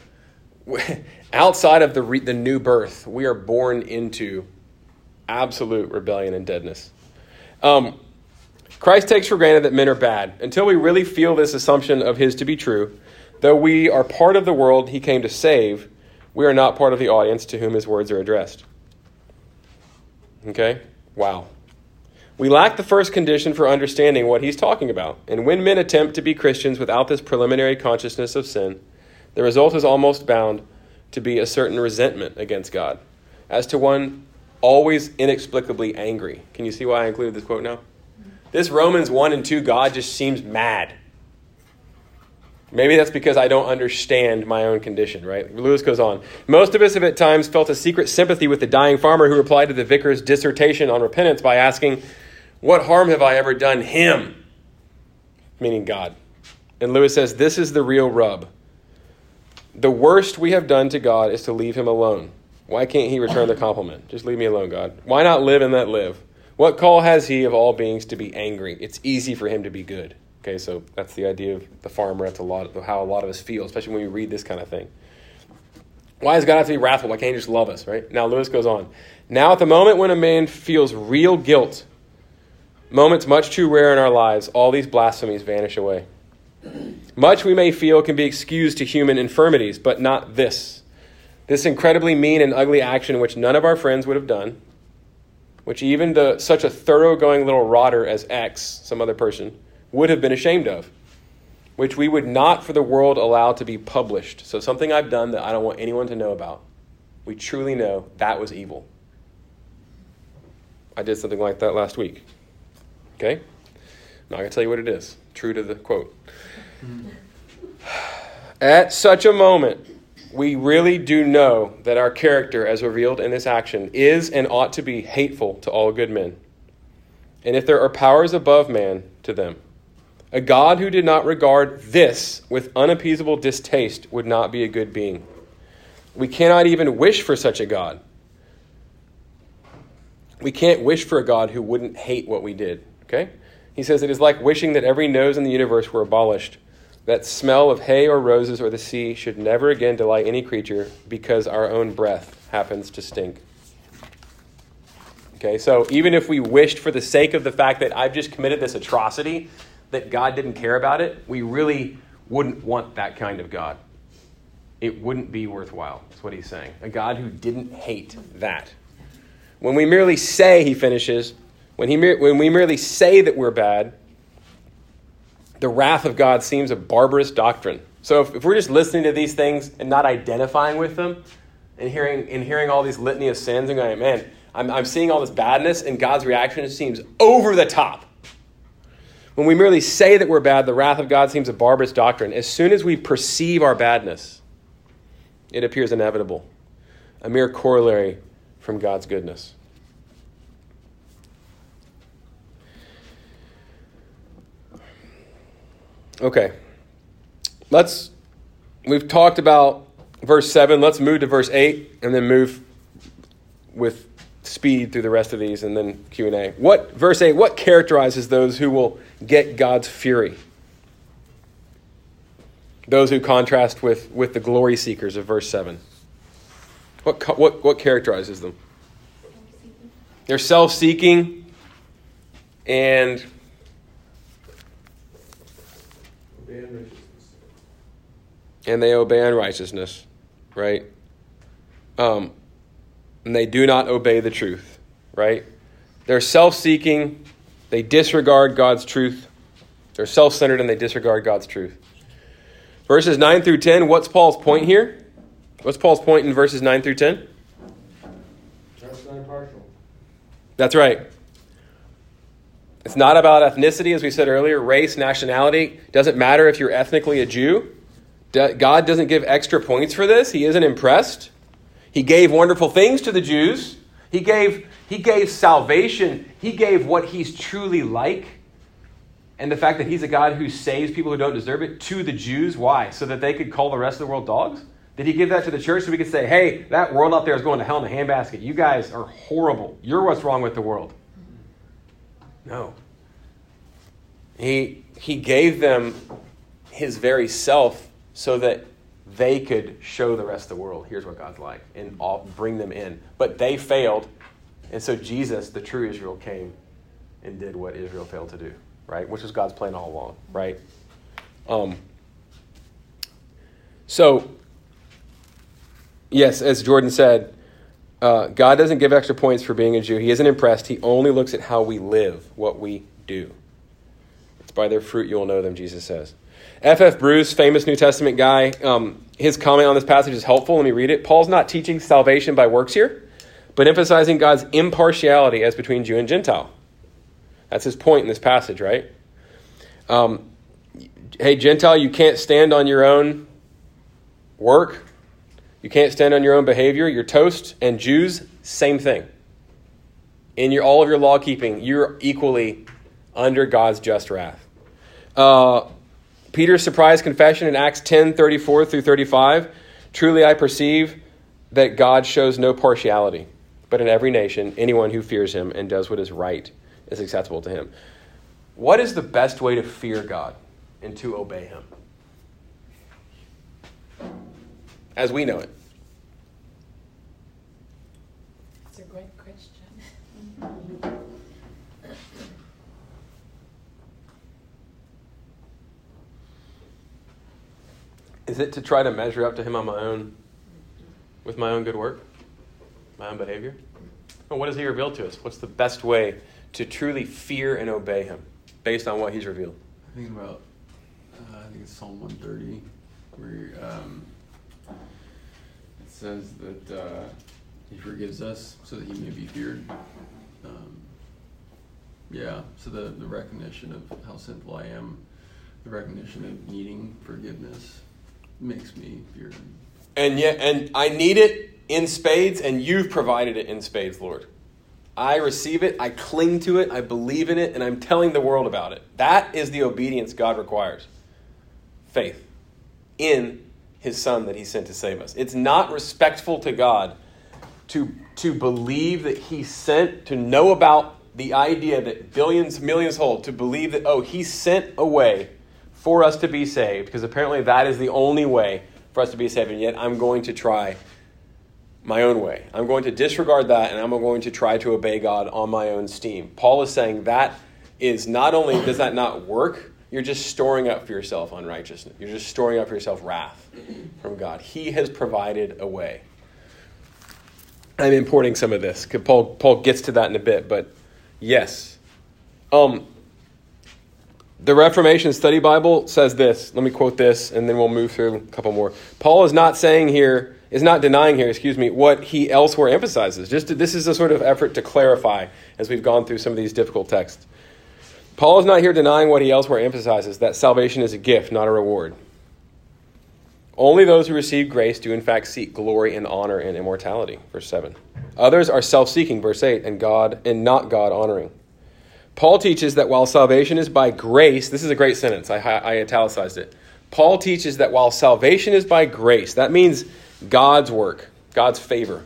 outside of the, re- the new birth. We are born into absolute rebellion and deadness. Um, Christ takes for granted that men are bad. Until we really feel this assumption of his to be true, though we are part of the world he came to save, we are not part of the audience to whom his words are addressed. Okay? Wow. We lack the first condition for understanding what he's talking about. And when men attempt to be Christians without this preliminary consciousness of sin, the result is almost bound to be a certain resentment against God, as to one always inexplicably angry. Can you see why I included this quote now? This Romans 1 and 2 God just seems mad. Maybe that's because I don't understand my own condition, right? Lewis goes on. Most of us have at times felt a secret sympathy with the dying farmer who replied to the vicar's dissertation on repentance by asking, What harm have I ever done him? Meaning God. And Lewis says, This is the real rub. The worst we have done to God is to leave him alone. Why can't he return the compliment? Just leave me alone, God. Why not live and let live? What call has he of all beings to be angry? It's easy for him to be good. Okay, so that's the idea of the farmer. That's a lot of how a lot of us feel, especially when we read this kind of thing. Why does God have to be wrathful? Why can't he just love us, right? Now, Lewis goes on. Now, at the moment when a man feels real guilt, moments much too rare in our lives, all these blasphemies vanish away. Much we may feel can be excused to human infirmities, but not this. This incredibly mean and ugly action which none of our friends would have done, which even the, such a thoroughgoing little rotter as X, some other person, would have been ashamed of, which we would not for the world allow to be published. So, something I've done that I don't want anyone to know about. We truly know that was evil. I did something like that last week. Okay? I'm not going to tell you what it is. True to the quote. Hmm. At such a moment, we really do know that our character, as revealed in this action, is and ought to be hateful to all good men. And if there are powers above man, to them. A God who did not regard this with unappeasable distaste would not be a good being. We cannot even wish for such a God. We can't wish for a God who wouldn't hate what we did. Okay? He says it is like wishing that every nose in the universe were abolished, that smell of hay or roses or the sea should never again delight any creature because our own breath happens to stink. Okay, so even if we wished for the sake of the fact that I've just committed this atrocity, that God didn't care about it, we really wouldn't want that kind of God. It wouldn't be worthwhile, That's what he's saying. A God who didn't hate that. When we merely say, he finishes, when, he, when we merely say that we're bad, the wrath of God seems a barbarous doctrine. So if, if we're just listening to these things and not identifying with them, and hearing, and hearing all these litany of sins and going, man, I'm, I'm seeing all this badness, and God's reaction seems over the top. When we merely say that we're bad, the wrath of God seems a barbarous doctrine. As soon as we perceive our badness, it appears inevitable, a mere corollary from God's goodness. Okay. Let's we've talked about verse 7. Let's move to verse 8 and then move with speed through the rest of these and then Q&A. What verse 8 what characterizes those who will get God's fury? Those who contrast with with the glory seekers of verse 7. What what what characterizes them? They're self-seeking and and they obey unrighteousness, right? Um, and they do not obey the truth, right? They're self seeking, they disregard God's truth. They're self centered and they disregard God's truth. Verses 9 through 10, what's Paul's point here? What's Paul's point in verses 9 through 10? That's not impartial. That's right. It's not about ethnicity, as we said earlier, race, nationality. Doesn't matter if you're ethnically a Jew. God doesn't give extra points for this. He isn't impressed. He gave wonderful things to the Jews. He gave, he gave salvation. He gave what he's truly like. And the fact that he's a God who saves people who don't deserve it to the Jews. Why? So that they could call the rest of the world dogs? Did he give that to the church so we could say, hey, that world out there is going to hell in a handbasket. You guys are horrible. You're what's wrong with the world. No. He, he gave them his very self so that they could show the rest of the world here's what God's like and all, bring them in. But they failed, and so Jesus, the true Israel, came and did what Israel failed to do, right? Which was God's plan all along, right? Um, so, yes, as Jordan said, uh, God doesn't give extra points for being a Jew. He isn't impressed. He only looks at how we live, what we do. It's by their fruit you will know them, Jesus says. F.F. Bruce, famous New Testament guy, um, his comment on this passage is helpful. Let me read it. Paul's not teaching salvation by works here, but emphasizing God's impartiality as between Jew and Gentile. That's his point in this passage, right? Um, hey, Gentile, you can't stand on your own work. You can't stand on your own behavior. You're toast. And Jews, same thing. In your, all of your law keeping, you're equally under God's just wrath. Uh, Peter's surprise confession in Acts 10 34 through 35 Truly I perceive that God shows no partiality. but in every nation, anyone who fears him and does what is right is acceptable to him. What is the best way to fear God and to obey him? As we know it. It's a great question. Is it to try to measure up to him on my own, with my own good work, my own behavior? Well, what does he reveal to us? What's the best way to truly fear and obey him based on what he's revealed? I think about, uh, I think it's Psalm 130, where um, it says that uh, he forgives us so that he may be feared. Um, yeah, so the, the recognition of how sinful I am, the recognition of needing forgiveness makes me fear. And yet, and I need it in spades, and you've provided it in spades, Lord. I receive it, I cling to it, I believe in it, and I'm telling the world about it. That is the obedience God requires faith in his Son that he sent to save us. It's not respectful to God to, to believe that he sent, to know about the idea that billions, millions hold, to believe that, oh, he sent a way for us to be saved, because apparently that is the only way for us to be saved, and yet I'm going to try my own way. I'm going to disregard that and I'm going to try to obey God on my own steam. Paul is saying that is not only does that not work, you're just storing up for yourself unrighteousness. You're just storing up for yourself wrath from God. He has provided a way. I'm importing some of this. Paul Paul gets to that in a bit, but yes. Um the Reformation Study Bible says this. Let me quote this and then we'll move through a couple more. Paul is not saying here is not denying here, excuse me, what he elsewhere emphasizes. Just to, this is a sort of effort to clarify as we've gone through some of these difficult texts. Paul is not here denying what he elsewhere emphasizes that salvation is a gift, not a reward. Only those who receive grace do in fact seek glory and honor and immortality. Verse 7. Others are self-seeking, verse 8, and God and not God honoring. Paul teaches that while salvation is by grace, this is a great sentence. I, I italicized it. Paul teaches that while salvation is by grace, that means God's work, God's favor.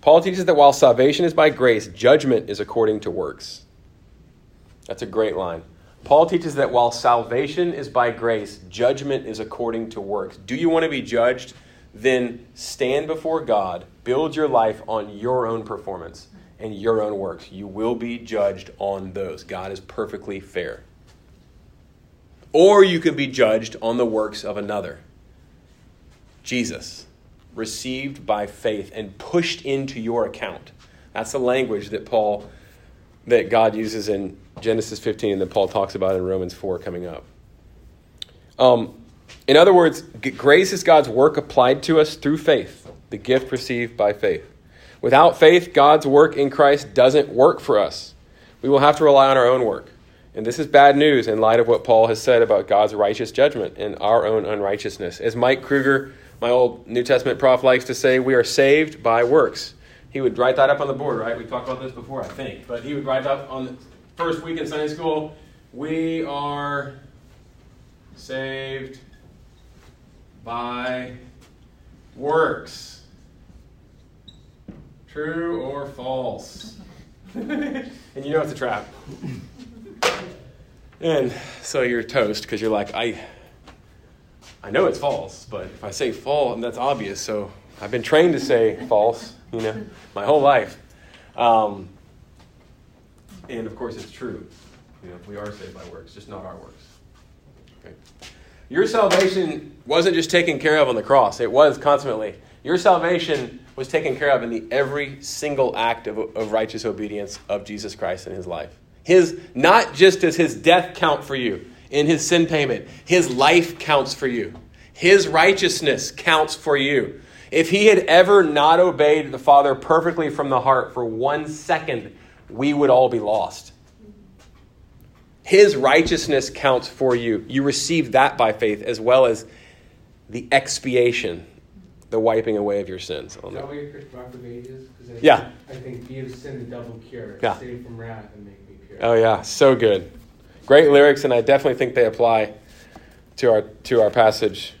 Paul teaches that while salvation is by grace, judgment is according to works. That's a great line. Paul teaches that while salvation is by grace, judgment is according to works. Do you want to be judged? Then stand before God, build your life on your own performance and your own works. You will be judged on those. God is perfectly fair. Or you can be judged on the works of another Jesus received by faith and pushed into your account. That's the language that Paul that God uses in Genesis 15 and that Paul talks about in Romans 4 coming up. Um, in other words, grace is God's work applied to us through faith, the gift received by faith. Without faith, God's work in Christ doesn't work for us. We will have to rely on our own work. And this is bad news in light of what Paul has said about God's righteous judgment and our own unrighteousness. As Mike Kruger my old New Testament prof likes to say, we are saved by works. He would write that up on the board, right? We talked about this before, I think. But he would write up on the first week in Sunday school, we are saved by works. True or false? and you know it's a trap. And so you're toast because you're like, I I know it's false, but if I say false, that's obvious. So I've been trained to say false, you know, my whole life. Um, and of course, it's true. You know, we are saved by works, just not our works. Okay. Your salvation wasn't just taken care of on the cross; it was constantly. Your salvation was taken care of in the every single act of, of righteous obedience of Jesus Christ in His life. His not just does His death count for you, in his sin payment. His life counts for you, his righteousness counts for you. If he had ever not obeyed the Father perfectly from the heart for one second, we would all be lost. His righteousness counts for you. You receive that by faith as well as the expiation, the wiping away of your sins. Is that what your Christian? I yeah. I think be of sin the double cure. Yeah. Save from wrath and make me pure. Oh yeah, so good. Great lyrics, and I definitely think they apply to our to our passage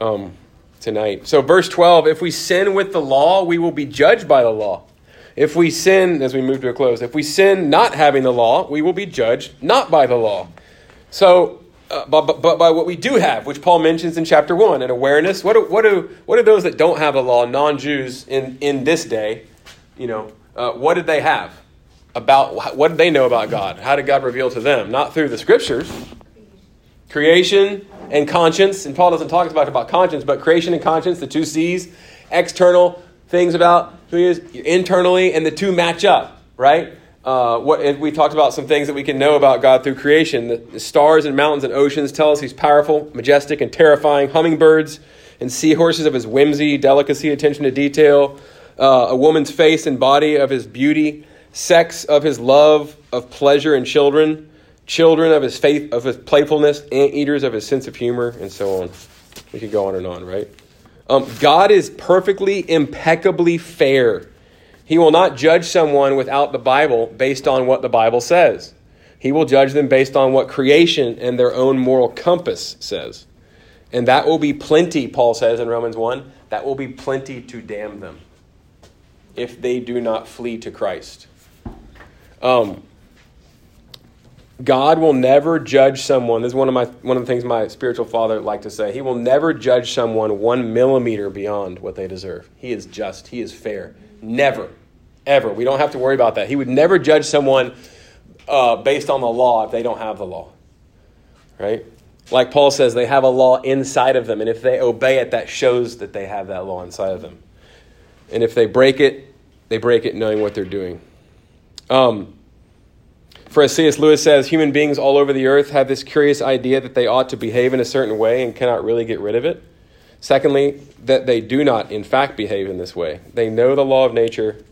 um, tonight. So, verse twelve: If we sin with the law, we will be judged by the law. If we sin, as we move to a close, if we sin not having the law, we will be judged not by the law. So, uh, but, but, but by what we do have, which Paul mentions in chapter 1, an awareness. What do, what do, what do those that don't have the law, non Jews in, in this day, you know, uh, what did they have? About what did they know about God? How did God reveal to them? Not through the scriptures. Creation and conscience, and Paul doesn't talk about, about conscience, but creation and conscience, the two C's, external things about who he is internally, and the two match up, right? Uh, what we talked about some things that we can know about God through creation. The, the stars and mountains and oceans tell us He's powerful, majestic, and terrifying. Hummingbirds and seahorses of His whimsy, delicacy, attention to detail. Uh, a woman's face and body of His beauty. Sex of His love, of pleasure and children. Children of His faith, of His playfulness. Anteaters of His sense of humor, and so on. We could go on and on, right? Um, God is perfectly, impeccably fair. He will not judge someone without the Bible based on what the Bible says. He will judge them based on what creation and their own moral compass says. And that will be plenty, Paul says in Romans 1, that will be plenty to damn them if they do not flee to Christ. Um, God will never judge someone. This is one of my one of the things my spiritual father liked to say. He will never judge someone one millimeter beyond what they deserve. He is just. He is fair. Never, ever. We don't have to worry about that. He would never judge someone uh, based on the law if they don't have the law. Right? Like Paul says, they have a law inside of them, and if they obey it, that shows that they have that law inside of them. And if they break it, they break it knowing what they're doing. Um, for as C.S. Lewis says, human beings all over the earth have this curious idea that they ought to behave in a certain way and cannot really get rid of it. Secondly, that they do not, in fact, behave in this way. They know the law of nature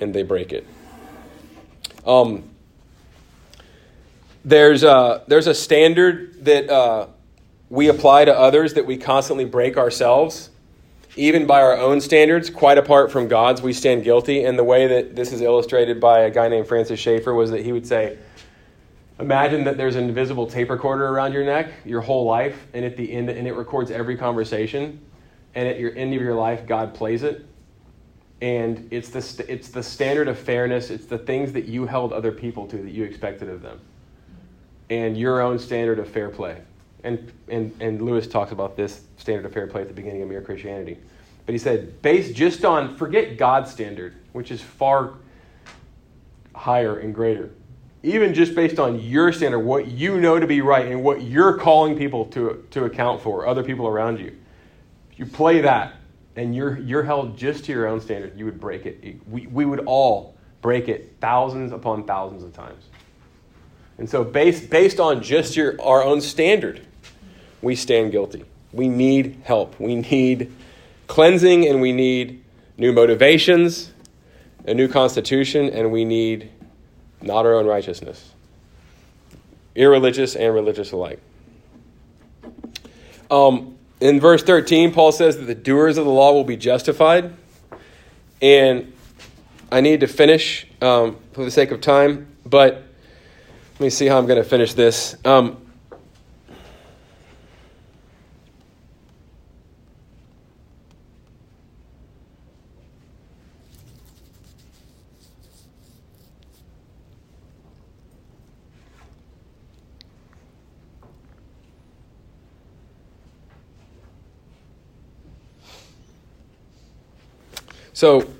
and they break it. Um, there's, a, there's a standard that uh, we apply to others that we constantly break ourselves even by our own standards, quite apart from God's, we stand guilty. And the way that this is illustrated by a guy named Francis Schaeffer was that he would say, Imagine that there's an invisible tape recorder around your neck your whole life, and at the end, and it records every conversation. And at your end of your life, God plays it. And it's the, it's the standard of fairness, it's the things that you held other people to that you expected of them, and your own standard of fair play. And, and, and Lewis talks about this standard of fair play at the beginning of Mere Christianity. But he said, based just on, forget God's standard, which is far higher and greater. Even just based on your standard, what you know to be right and what you're calling people to, to account for, other people around you. If you play that and you're, you're held just to your own standard, you would break it. We, we would all break it thousands upon thousands of times. And so, based, based on just your, our own standard, we stand guilty. We need help. We need cleansing and we need new motivations, a new constitution, and we need not our own righteousness. Irreligious and religious alike. Um, in verse 13, Paul says that the doers of the law will be justified. And I need to finish um, for the sake of time, but let me see how I'm going to finish this. Um, So,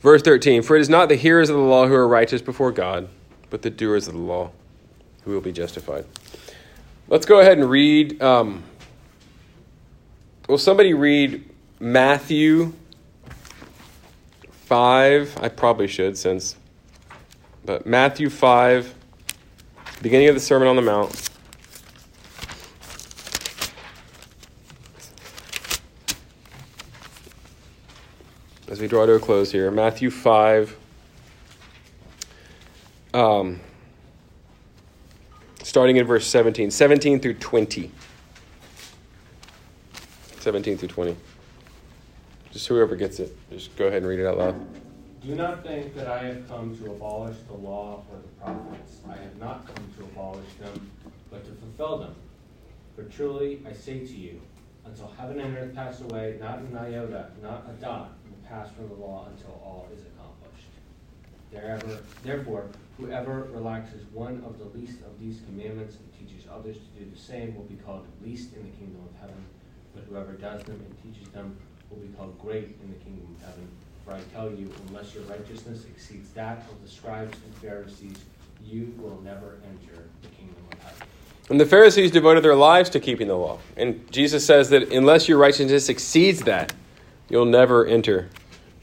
verse 13 For it is not the hearers of the law who are righteous before God, but the doers of the law who will be justified. Let's go ahead and read. Um, will somebody read Matthew 5? I probably should since. But Matthew 5, beginning of the Sermon on the Mount. As we draw to a close here. Matthew 5. Um, starting in verse 17. 17 through 20. 17 through 20. Just whoever gets it, just go ahead and read it out loud. Do not think that I have come to abolish the law or the prophets. I have not come to abolish them, but to fulfill them. For truly I say to you, until heaven and earth pass away, not an iota, not a dot will pass from the law until all is accomplished. Therefore, whoever relaxes one of the least of these commandments and teaches others to do the same will be called least in the kingdom of heaven. But whoever does them and teaches them will be called great in the kingdom of heaven. For I tell you, unless your righteousness exceeds that of the scribes and Pharisees, you will never enter the kingdom of heaven. And the Pharisees devoted their lives to keeping the law. And Jesus says that unless your righteousness exceeds that, you'll never enter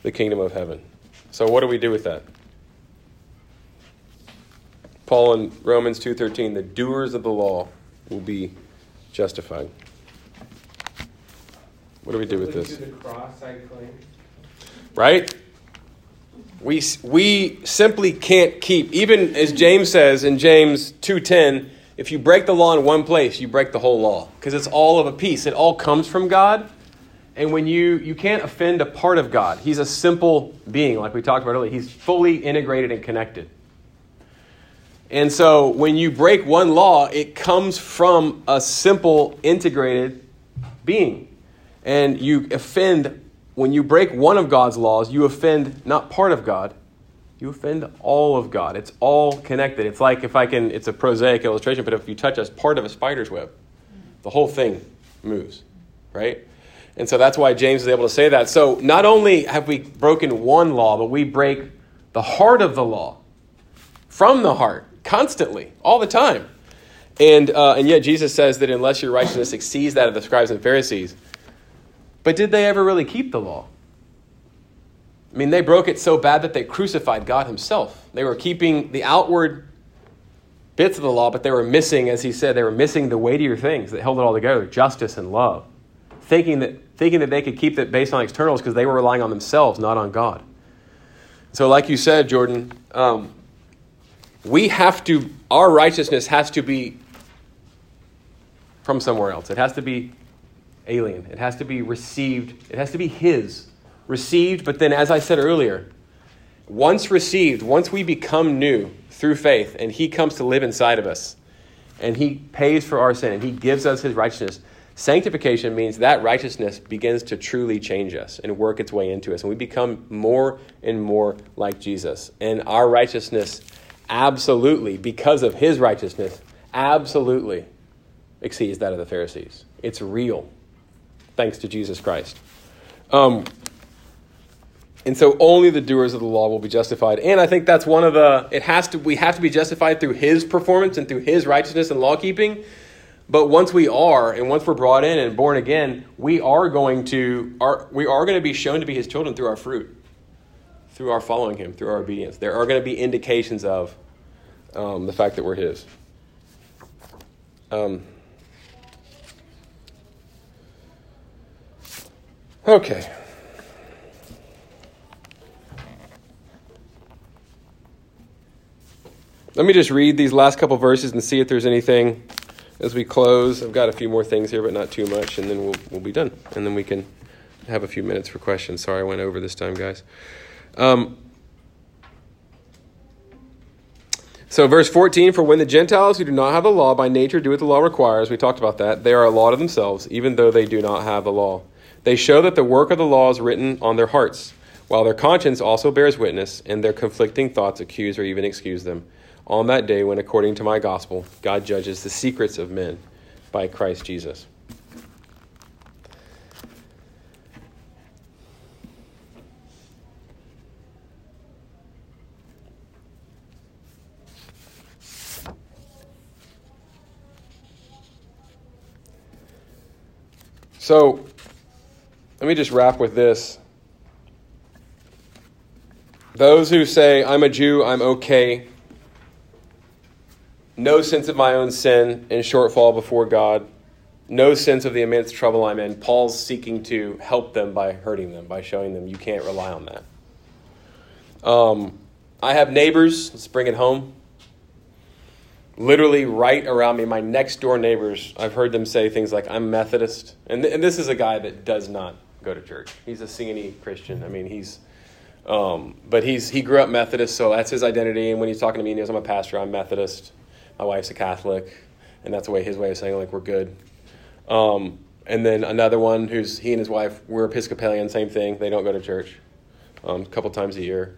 the kingdom of heaven. So what do we do with that? Paul in Romans 2:13, the doers of the law will be justified. What do we do with this? To the cross, I claim. right? We, we simply can't keep, even as James says in James 2.10, if you break the law in one place, you break the whole law. Because it's all of a piece. It all comes from God. And when you, you can't offend a part of God. He's a simple being, like we talked about earlier. He's fully integrated and connected. And so when you break one law, it comes from a simple, integrated being. And you offend, when you break one of God's laws, you offend not part of God, you offend all of God. It's all connected. It's like if I can, it's a prosaic illustration, but if you touch a part of a spider's web, the whole thing moves, right? And so that's why James is able to say that. So not only have we broken one law, but we break the heart of the law from the heart constantly, all the time. And, uh, and yet Jesus says that unless your righteousness exceeds that of the scribes and Pharisees, but did they ever really keep the law? I mean, they broke it so bad that they crucified God Himself. They were keeping the outward bits of the law, but they were missing, as He said, they were missing the weightier things that held it all together justice and love. Thinking that, thinking that they could keep it based on externals because they were relying on themselves, not on God. So, like you said, Jordan, um, we have to, our righteousness has to be from somewhere else. It has to be alien. It has to be received. It has to be His. Received, but then, as I said earlier, once received, once we become new through faith, and He comes to live inside of us, and He pays for our sin, and He gives us His righteousness, sanctification means that righteousness begins to truly change us and work its way into us, and we become more and more like Jesus. And our righteousness, absolutely, because of His righteousness, absolutely exceeds that of the Pharisees. It's real thanks to Jesus Christ. Um, and so only the doers of the law will be justified. And I think that's one of the it has to we have to be justified through his performance and through his righteousness and law keeping. But once we are, and once we're brought in and born again, we are going to are we are going to be shown to be his children through our fruit, through our following him, through our obedience. There are going to be indications of um, the fact that we're his. Um, Okay. Let me just read these last couple verses and see if there's anything as we close. I've got a few more things here, but not too much, and then we'll, we'll be done. And then we can have a few minutes for questions. Sorry I went over this time, guys. Um, so, verse 14 For when the Gentiles who do not have the law by nature do what the law requires, we talked about that, they are a law to themselves, even though they do not have the law. They show that the work of the law is written on their hearts, while their conscience also bears witness, and their conflicting thoughts accuse or even excuse them. On that day, when according to my gospel, God judges the secrets of men by Christ Jesus. So, let me just wrap with this. Those who say, I'm a Jew, I'm okay, no sense of my own sin and shortfall before God, no sense of the immense trouble I'm in, Paul's seeking to help them by hurting them, by showing them you can't rely on that. Um, I have neighbors, let's bring it home. Literally right around me, my next door neighbors, I've heard them say things like, I'm Methodist. And, th- and this is a guy that does not go to church. He's a singing Christian. I mean, he's, um, but he's he grew up Methodist, so that's his identity. And when he's talking to me, he knows I'm a pastor. I'm Methodist. My wife's a Catholic, and that's the way his way of saying like we're good. Um, and then another one who's he and his wife were Episcopalian, same thing. They don't go to church um, a couple times a year.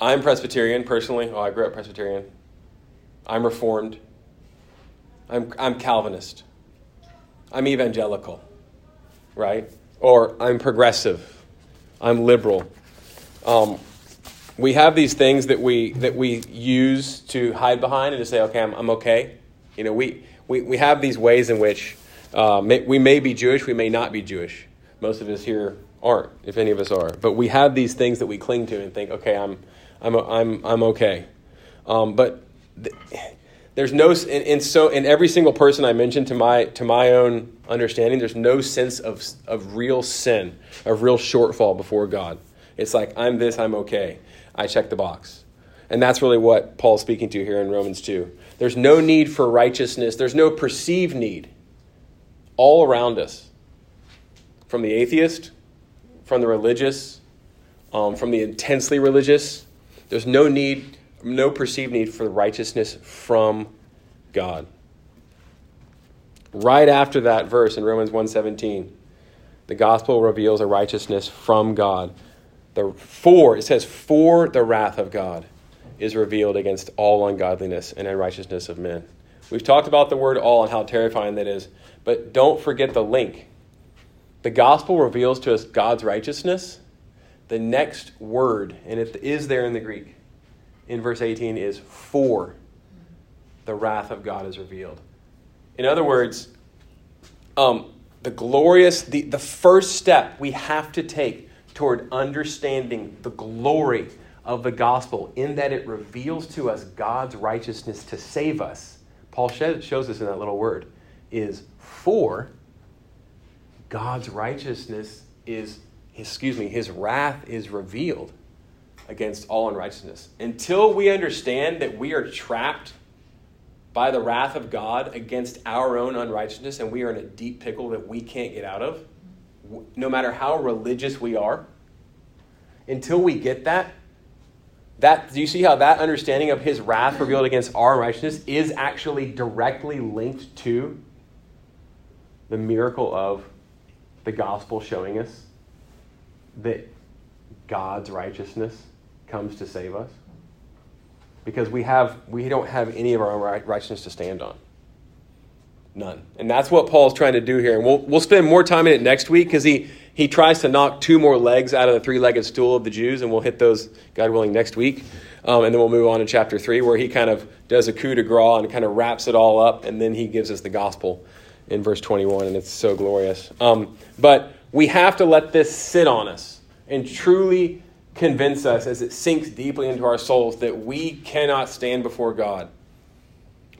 I'm Presbyterian personally. Oh, I grew up Presbyterian. I'm Reformed. I'm, I'm Calvinist. I'm evangelical, right? Or I'm progressive. I'm liberal. Um, we have these things that we that we use to hide behind and to say, okay, I'm, I'm okay. You know, we, we, we have these ways in which uh, may, we may be Jewish, we may not be Jewish. Most of us here aren't, if any of us are. But we have these things that we cling to and think, okay, I'm, I'm, I'm, I'm okay. Um, but th- there's no, and, and so in every single person I mentioned to my, to my own understanding, there's no sense of, of real sin, of real shortfall before God. It's like, I'm this, I'm okay. I check the box. And that's really what Paul's speaking to here in Romans 2. There's no need for righteousness, there's no perceived need all around us from the atheist, from the religious, um, from the intensely religious. There's no need, no perceived need for righteousness from God. Right after that verse in Romans 1:17, the gospel reveals a righteousness from God. The for it says for the wrath of God is revealed against all ungodliness and unrighteousness of men. We've talked about the word all and how terrifying that is, but don't forget the link. The gospel reveals to us God's righteousness. The next word, and it is there in the Greek, in verse 18, is for the wrath of God is revealed. In other words, um, the glorious, the, the first step we have to take toward understanding the glory of the gospel in that it reveals to us God's righteousness to save us. Paul shows us in that little word is for God's righteousness is excuse me, his wrath is revealed against all unrighteousness. Until we understand that we are trapped by the wrath of God against our own unrighteousness and we are in a deep pickle that we can't get out of, no matter how religious we are, until we get that, that do you see how that understanding of his wrath revealed against our righteousness is actually directly linked to the miracle of the gospel showing us that God's righteousness comes to save us? Because we have we don't have any of our own righteousness to stand on. None. And that's what Paul's trying to do here. And we'll, we'll spend more time in it next week because he, he tries to knock two more legs out of the three legged stool of the Jews, and we'll hit those, God willing, next week. Um, and then we'll move on to chapter 3, where he kind of does a coup de grace and kind of wraps it all up, and then he gives us the gospel in verse 21, and it's so glorious. Um, but we have to let this sit on us and truly convince us as it sinks deeply into our souls that we cannot stand before God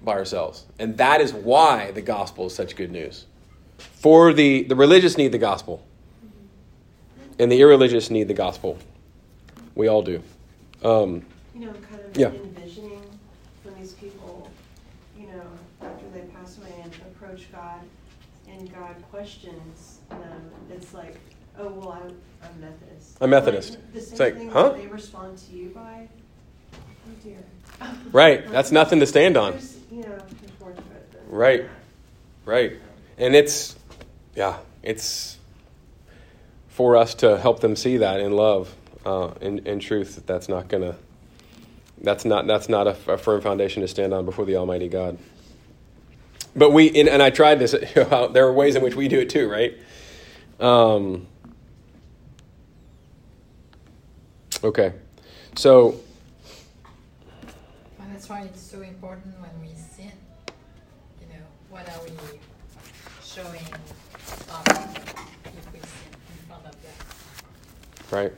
by ourselves. And that is why the gospel is such good news. For the, the religious need the gospel, and the irreligious need the gospel. We all do. Um, you know, kind of yeah. envisioning when these people, you know, after they pass away and approach God, and God questions them, it's like, oh, well, I'm, I'm Methodist. I'm Methodist. Like, the same it's like, thing huh? that they respond to you by, oh dear. Right. That's nothing to stand on. There's, you know, unfortunate. Right. Right. And it's, yeah, it's for us to help them see that in love, uh, in, in truth, that that's not going to, that's not, that's not a, a, firm foundation to stand on before the Almighty God. But we, and, and I tried this, you know, there are ways in which we do it too, right? Um, okay. So, and that's why it's so important when we sin. What are we showing um, if we sin in front of them? Right.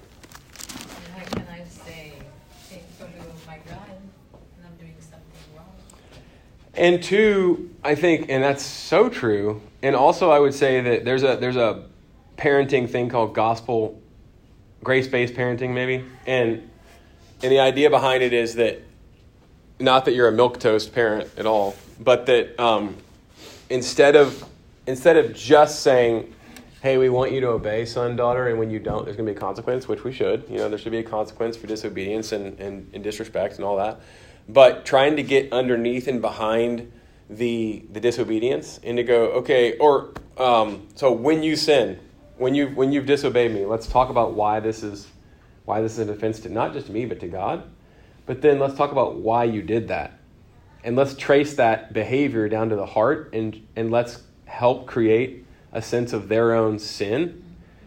And how can I say, hey, my God, and I'm doing something wrong? And two, I think, and that's so true. And also, I would say that there's a there's a parenting thing called gospel grace based parenting, maybe, and and the idea behind it is that not that you're a milk toast parent at all, but that um, instead of instead of just saying, "Hey, we want you to obey, son, daughter," and when you don't, there's going to be a consequence, which we should. You know, there should be a consequence for disobedience and, and, and disrespect and all that. But trying to get underneath and behind the the disobedience and to go, okay, or um, so when you sin, when you when you've disobeyed me, let's talk about why this is why this is an offense to not just me but to God. But then let's talk about why you did that. And let's trace that behavior down to the heart and, and let's help create a sense of their own sin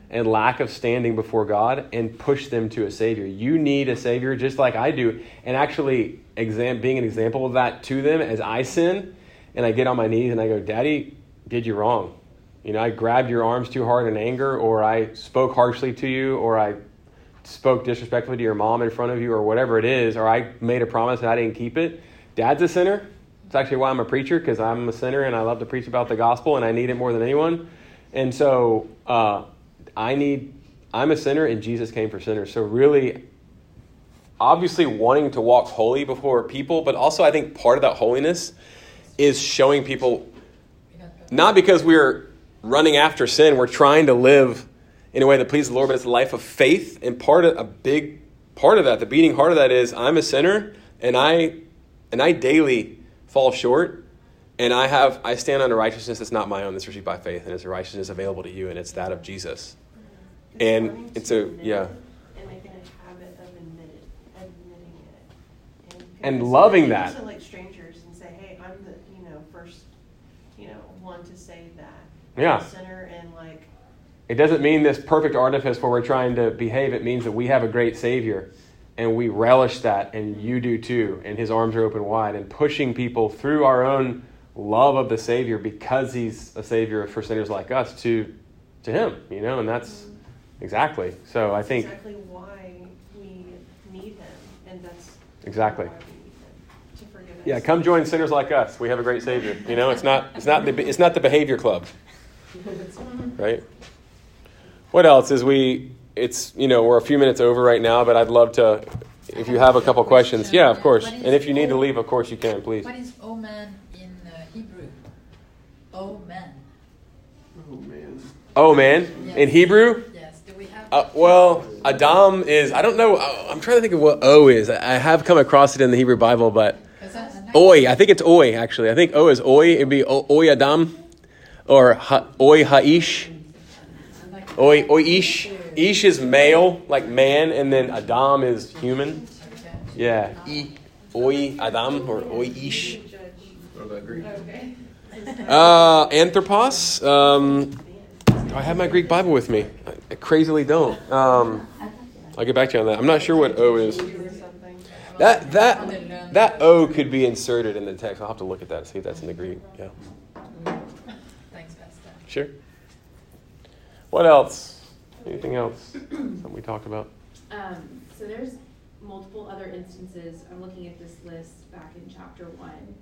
and lack of standing before God and push them to a Savior. You need a Savior just like I do. And actually, exam- being an example of that to them as I sin and I get on my knees and I go, Daddy, did you wrong? You know, I grabbed your arms too hard in anger, or I spoke harshly to you, or I spoke disrespectfully to your mom in front of you, or whatever it is, or I made a promise and I didn't keep it. Dad's a sinner. It's actually why I'm a preacher, because I'm a sinner and I love to preach about the gospel and I need it more than anyone. And so uh, I need, I'm a sinner and Jesus came for sinners. So really, obviously wanting to walk holy before people, but also I think part of that holiness is showing people, not because we're running after sin, we're trying to live in a way that pleases the Lord, but it's a life of faith. And part of a big part of that, the beating heart of that is I'm a sinner and I and I daily fall short. And I have I stand on a righteousness that's not my own, that's received by faith, and it's a righteousness available to you, and it's that of Jesus. It's And it's a- yeah. And a habit of admit admitting it. And, And loving that. To like strangers and say, hey, I'm the, you know, first, you know, one to say that. Yeah. sinner and like, It doesn't mean this perfect artifice where we're trying to behave. It means that we have a great Savior and we relish that, and you do too. And His arms are open wide and pushing people through our own love of the Savior because He's a Savior for sinners like us to, to Him, you know, and that's mm-hmm. exactly. So I think, exactly why we need him. And that's Exactly. why we need him, to forgive us. yeah, come join sinners like us. We have a great Savior. You know, it's not, it's not, the, it's not the behavior club. right? What else is we? It's you know we're a few minutes over right now, but I'd love to. If you have a couple questions, yeah, of course. And if you need to leave, of course you can, please. What is omen in uh, Hebrew? Omen. Oh man. Oh man, in Hebrew, Yes. Do we have? uh, well, Adam is. I don't know. I'm trying to think of what O is. I I have come across it in the Hebrew Bible, but 'Cause I- I like- Oi. I think it's Oi. Actually, I think O is Oi. It'd be Oi Adam, or ha, Oi Haish. I like- Oi Oi Ish. Ish is male, like man, and then Adam is human. Yeah. I, oi Adam or oi Ish. What about Greek? Okay. Uh, anthropos. Um, do I have my Greek Bible with me? I, I crazily don't. Um, I'll get back to you on that. I'm not sure what O is. That that that O could be inserted in the text. I'll have to look at that and see if that's in the Greek. Yeah. Thanks, Pastor. Sure. What else? Anything else? that we talked about? Um, so there's multiple other instances, I'm looking at this list back in chapter one,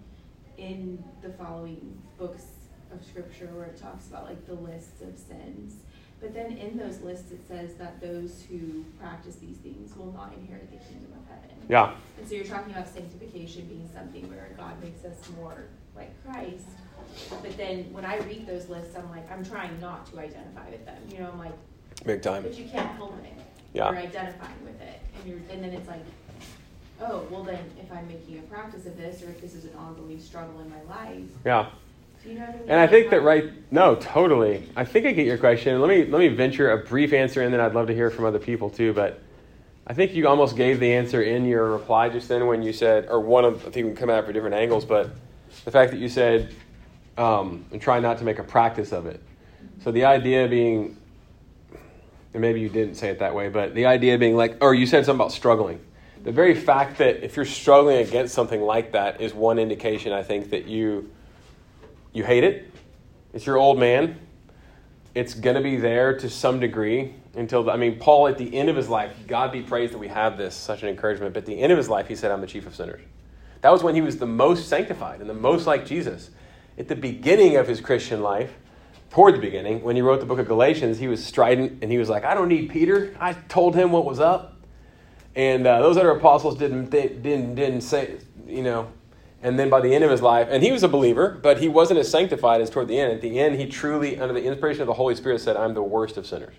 in the following books of scripture where it talks about like the lists of sins. But then in those lists, it says that those who practice these things will not inherit the kingdom of heaven. Yeah. And so you're talking about sanctification being something where God makes us more like Christ. But then when I read those lists, I'm like, I'm trying not to identify with them. You know, I'm like, Big time. but you can't help it. Yeah. You're identifying with it, and you're, and then it's like, oh, well then, if I'm making a practice of this, or if this is an ongoing struggle in my life, Yeah. do you know what I mean? And I think that right no, totally. I think I get your question. Let me let me venture a brief answer and then I'd love to hear from other people too, but I think you almost gave the answer in your reply just then when you said or one of I think we can come at it for different angles, but the fact that you said um, and try not to make a practice of it. So the idea being and maybe you didn't say it that way, but the idea being like or you said something about struggling. The very fact that if you're struggling against something like that is one indication I think that you you hate it. It's your old man. It's going to be there to some degree until, I mean, Paul at the end of his life, God be praised that we have this, such an encouragement. But at the end of his life, he said, I'm the chief of sinners. That was when he was the most sanctified and the most like Jesus. At the beginning of his Christian life, toward the beginning, when he wrote the book of Galatians, he was strident and he was like, I don't need Peter. I told him what was up. And uh, those other apostles didn't, didn't, didn't say, you know, and then by the end of his life, and he was a believer, but he wasn't as sanctified as toward the end. At the end, he truly, under the inspiration of the Holy Spirit, said, I'm the worst of sinners.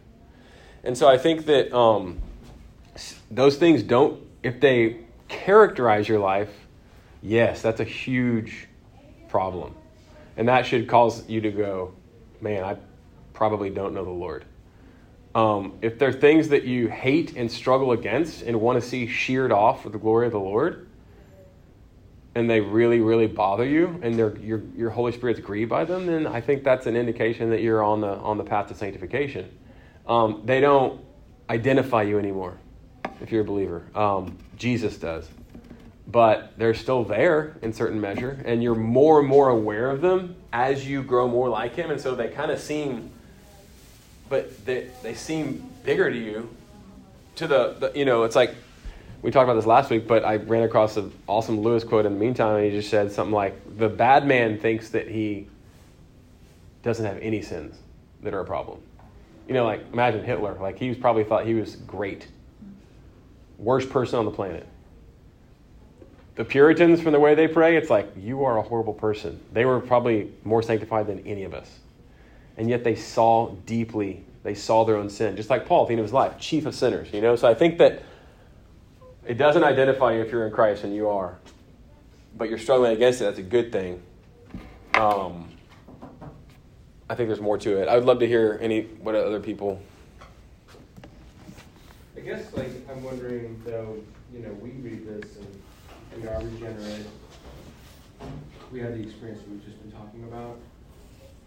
And so I think that um, those things don't, if they characterize your life, yes, that's a huge problem. And that should cause you to go, man, I probably don't know the Lord. Um, if there are things that you hate and struggle against and want to see sheared off for the glory of the Lord, and they really, really bother you, and your your Holy Spirit's grieved by them, then I think that's an indication that you're on the on the path to sanctification. Um, they don't identify you anymore if you're a believer. Um, Jesus does, but they're still there in certain measure, and you're more and more aware of them as you grow more like Him, and so they kind of seem but they, they seem bigger to you. To the, the, you know, it's like we talked about this last week, but I ran across an awesome Lewis quote in the meantime, and he just said something like, "The bad man thinks that he doesn't have any sins that are a problem." You know, like imagine Hitler. Like he was probably thought he was great, worst person on the planet. The Puritans, from the way they pray, it's like you are a horrible person. They were probably more sanctified than any of us and yet they saw deeply, they saw their own sin, just like Paul at the end of his life, chief of sinners, you know? So I think that it doesn't identify you if you're in Christ, and you are, but you're struggling against it, that's a good thing. Um, I think there's more to it. I would love to hear any what other people. I guess, like, I'm wondering, though, you know, we read this and we are regenerate. We have the experience we've just been talking about,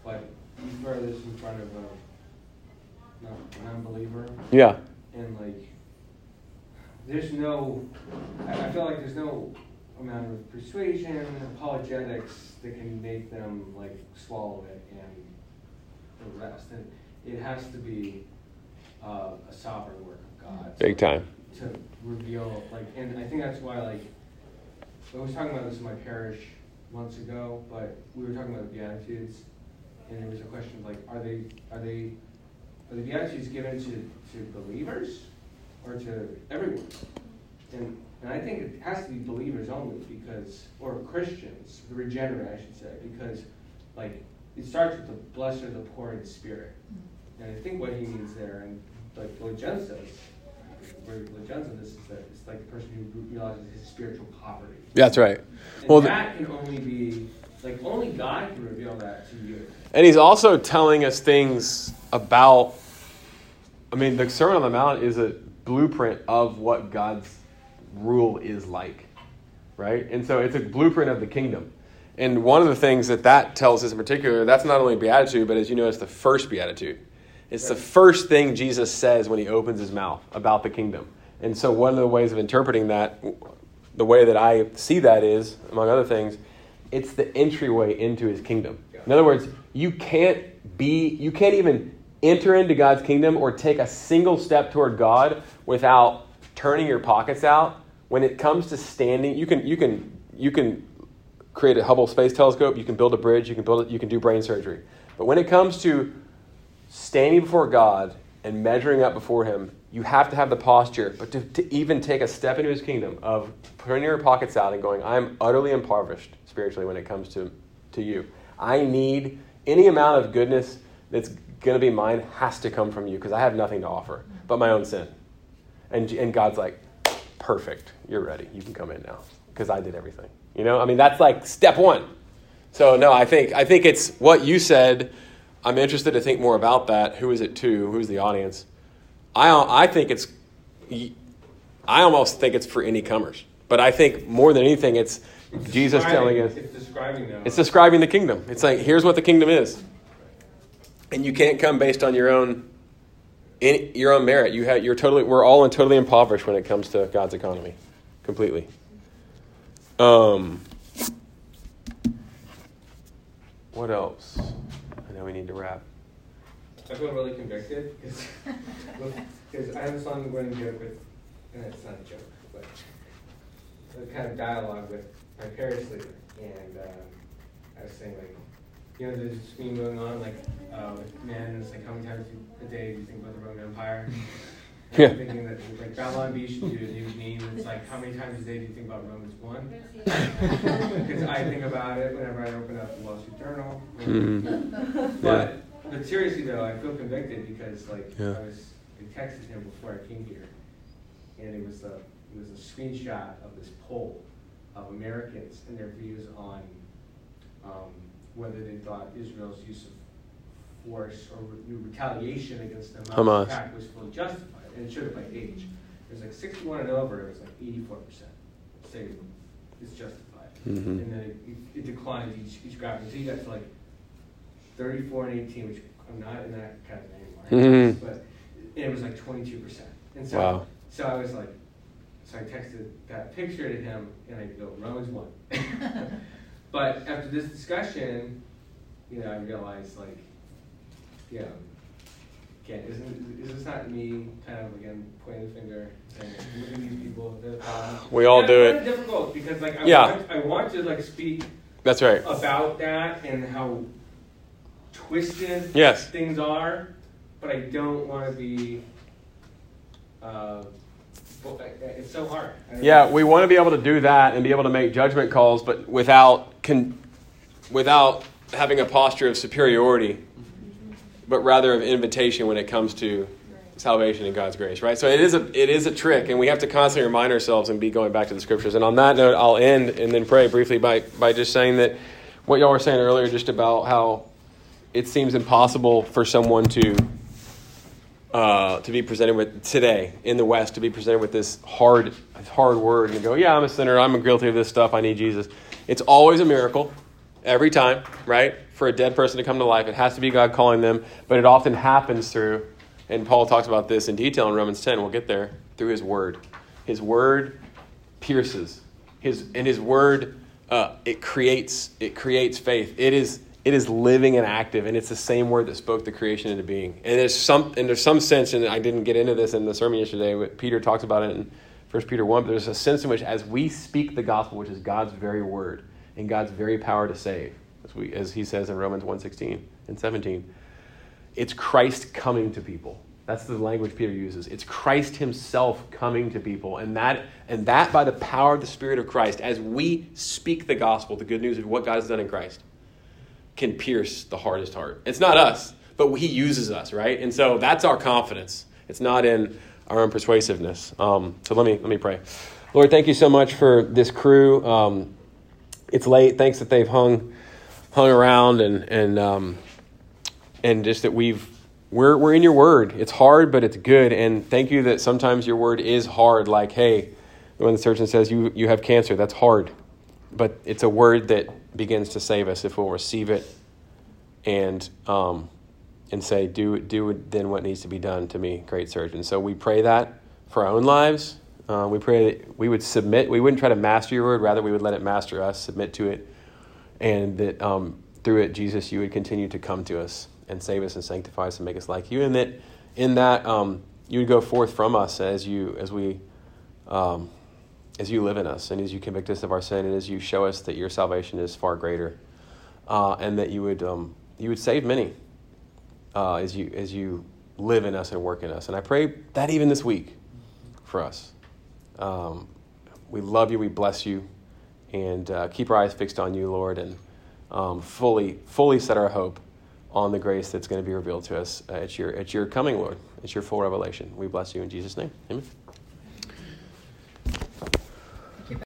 but you throw this in front of a non- non-believer, Yeah. and like, there's no, I, I feel like there's no amount of persuasion, apologetics that can make them like swallow it and the rest. And it has to be uh, a sovereign work of God Big time. to reveal like and I think that's why like I was talking about this in my parish months ago, but we were talking about the Beatitudes and there was a question of like are they are they are the Beatitudes given to, to believers or to everyone? And and I think it has to be believers only because or Christians, the regenerate I should say, because like it starts with the blessed are the poor in spirit. And I think what he means there and like what where Legends this is that it's like the person who realizes his spiritual poverty. That's right. And Well, that can only be like only God can reveal that to you. And he's also telling us things about, I mean, the Sermon on the Mount is a blueprint of what God's rule is like, right? And so it's a blueprint of the kingdom. And one of the things that that tells us in particular, that's not only beatitude, but as you know, it's the first beatitude. It's the first thing Jesus says when he opens his mouth about the kingdom. And so one of the ways of interpreting that, the way that I see that is, among other things, it's the entryway into his kingdom. In other words, you can't be, you can't even enter into God's kingdom or take a single step toward God without turning your pockets out. When it comes to standing, you can, you can, you can create a Hubble Space Telescope, you can build a bridge, you can build it, you can do brain surgery. But when it comes to standing before God and measuring up before Him, you have to have the posture, but to, to even take a step into His kingdom of putting your pockets out and going, I'm utterly impoverished spiritually when it comes to, to you. I need any amount of goodness that's going to be mine has to come from you because I have nothing to offer but my own sin. And, and God's like, perfect, you're ready. You can come in now because I did everything. You know, I mean, that's like step one. So no, I think I think it's what you said. I'm interested to think more about that. Who is it to? Who's the audience? I I think it's I almost think it's for any comers. But I think more than anything, it's, It's Jesus telling us. It's describing them. It's describing the kingdom. It's like here's what the kingdom is, and you can't come based on your own in, your own merit. You have you're totally we're all in totally impoverished when it comes to God's economy, completely. Um, what else? I know we need to wrap. I feel really convicted because I have a song running joke with, and it's not a joke, but a kind of dialogue with my parish leader, and um, I was saying like, you know, there's this meme going on like, uh, with men, it's like how many times a day do you think about the Roman Empire? Yeah. I'm thinking that like Babylon Bee should do a new meme. It's like how many times a day do you think about Romans one? Because I think about it whenever I open up the Wall Street Journal. Mhm. But but seriously though, I feel convicted because like Yeah. I was I texted him before I came here, and it was a it was a screenshot of this poll of Americans and their views on um, whether they thought Israel's use of force or re- retaliation against the Hamas. attack was fully justified, and it showed it by age. It was like 61 and over, it was like 84 percent say it's justified, Mhm. and then it, it declines each each graphic. So you got to like 34 and 18, which I'm not in that category anymore. Mhm. But it was like 22 percent, and so Wow. so I was like, so I texted that picture to him, and I go Romans one. but after this discussion, you know, I realized like, you know, again, isn't is this not me kind of again pointing the finger these people, they're the problem? We all And do it's it. kind of difficult because like I Yeah. want I want to like speak That's right. about that and how twisted Yes. things are, but I don't want to be. Uh, well, I- I- it's so hard. Yeah, we want to be able to do that and be able to make judgment calls, but without con- without having a posture of superiority, but rather of invitation when it comes to salvation and God's grace, right? So it is a it is a trick, and we have to constantly remind ourselves and be going back to the scriptures. And on that note, I'll end and then pray briefly by by just saying that what y'all were saying earlier, just about how it seems impossible for someone to uh, to be presented with today in the West to be presented with this hard hard word and go, yeah, I'm a sinner, I'm guilty of this stuff, I need Jesus. It's always a miracle, every time, right? For a dead person to come to life, it has to be God calling them, but it often happens through, and Paul talks about this in detail in Romans 10. We'll get there through His Word. His Word pierces. His and His Word uh, it creates it creates faith. It is it is living and active, and it's the same word that spoke the creation into being. And there's some and there's some sense, and I didn't get into this in the sermon yesterday. But Peter talks about it in First Peter one. But there's a sense in which, as we speak the gospel, which is God's very word and God's very power to save, as we as he says in Romans 1:16 and 17, it's Christ coming to people. That's the language Peter uses. It's Christ himself coming to people. And that, and that by the power of the Spirit of Christ, as we speak the gospel, the good news of what God has done in Christ, can pierce the hardest heart. It's not us, but he uses us, right? And so that's our confidence. It's not in our own persuasiveness. Um, so let me, let me pray. Lord, thank you so much for this crew. Um, it's late. Thanks that they've hung, hung around and, and, um, and just that we've we're, we're in your word it's hard but it's good and thank you that sometimes your word is hard like hey when the surgeon says you, you have cancer that's hard but it's a word that begins to save us if we'll receive it and um, and say do do then what needs to be done to me great surgeon. So we pray that for our own lives. Uh, we pray that we would submit we wouldn't try to master your word rather we would let it master us submit to it and that um, through it jesus you would continue to come to us and save us and sanctify us and make us like you and that in that um, you would go forth from us as you as we um, as you live in us and as you convict us of our sin and as you show us that your salvation is far greater uh, and that you would um, you would save many uh, as you as you live in us and work in us. And i pray that even this week for us. Um, we love you. We bless you. And uh, keep our eyes fixed on you lord and um, fully fully set our hope on the grace that's going to be revealed to us at your at your coming lord. It's your full revelation. We bless you in jesus name. Amen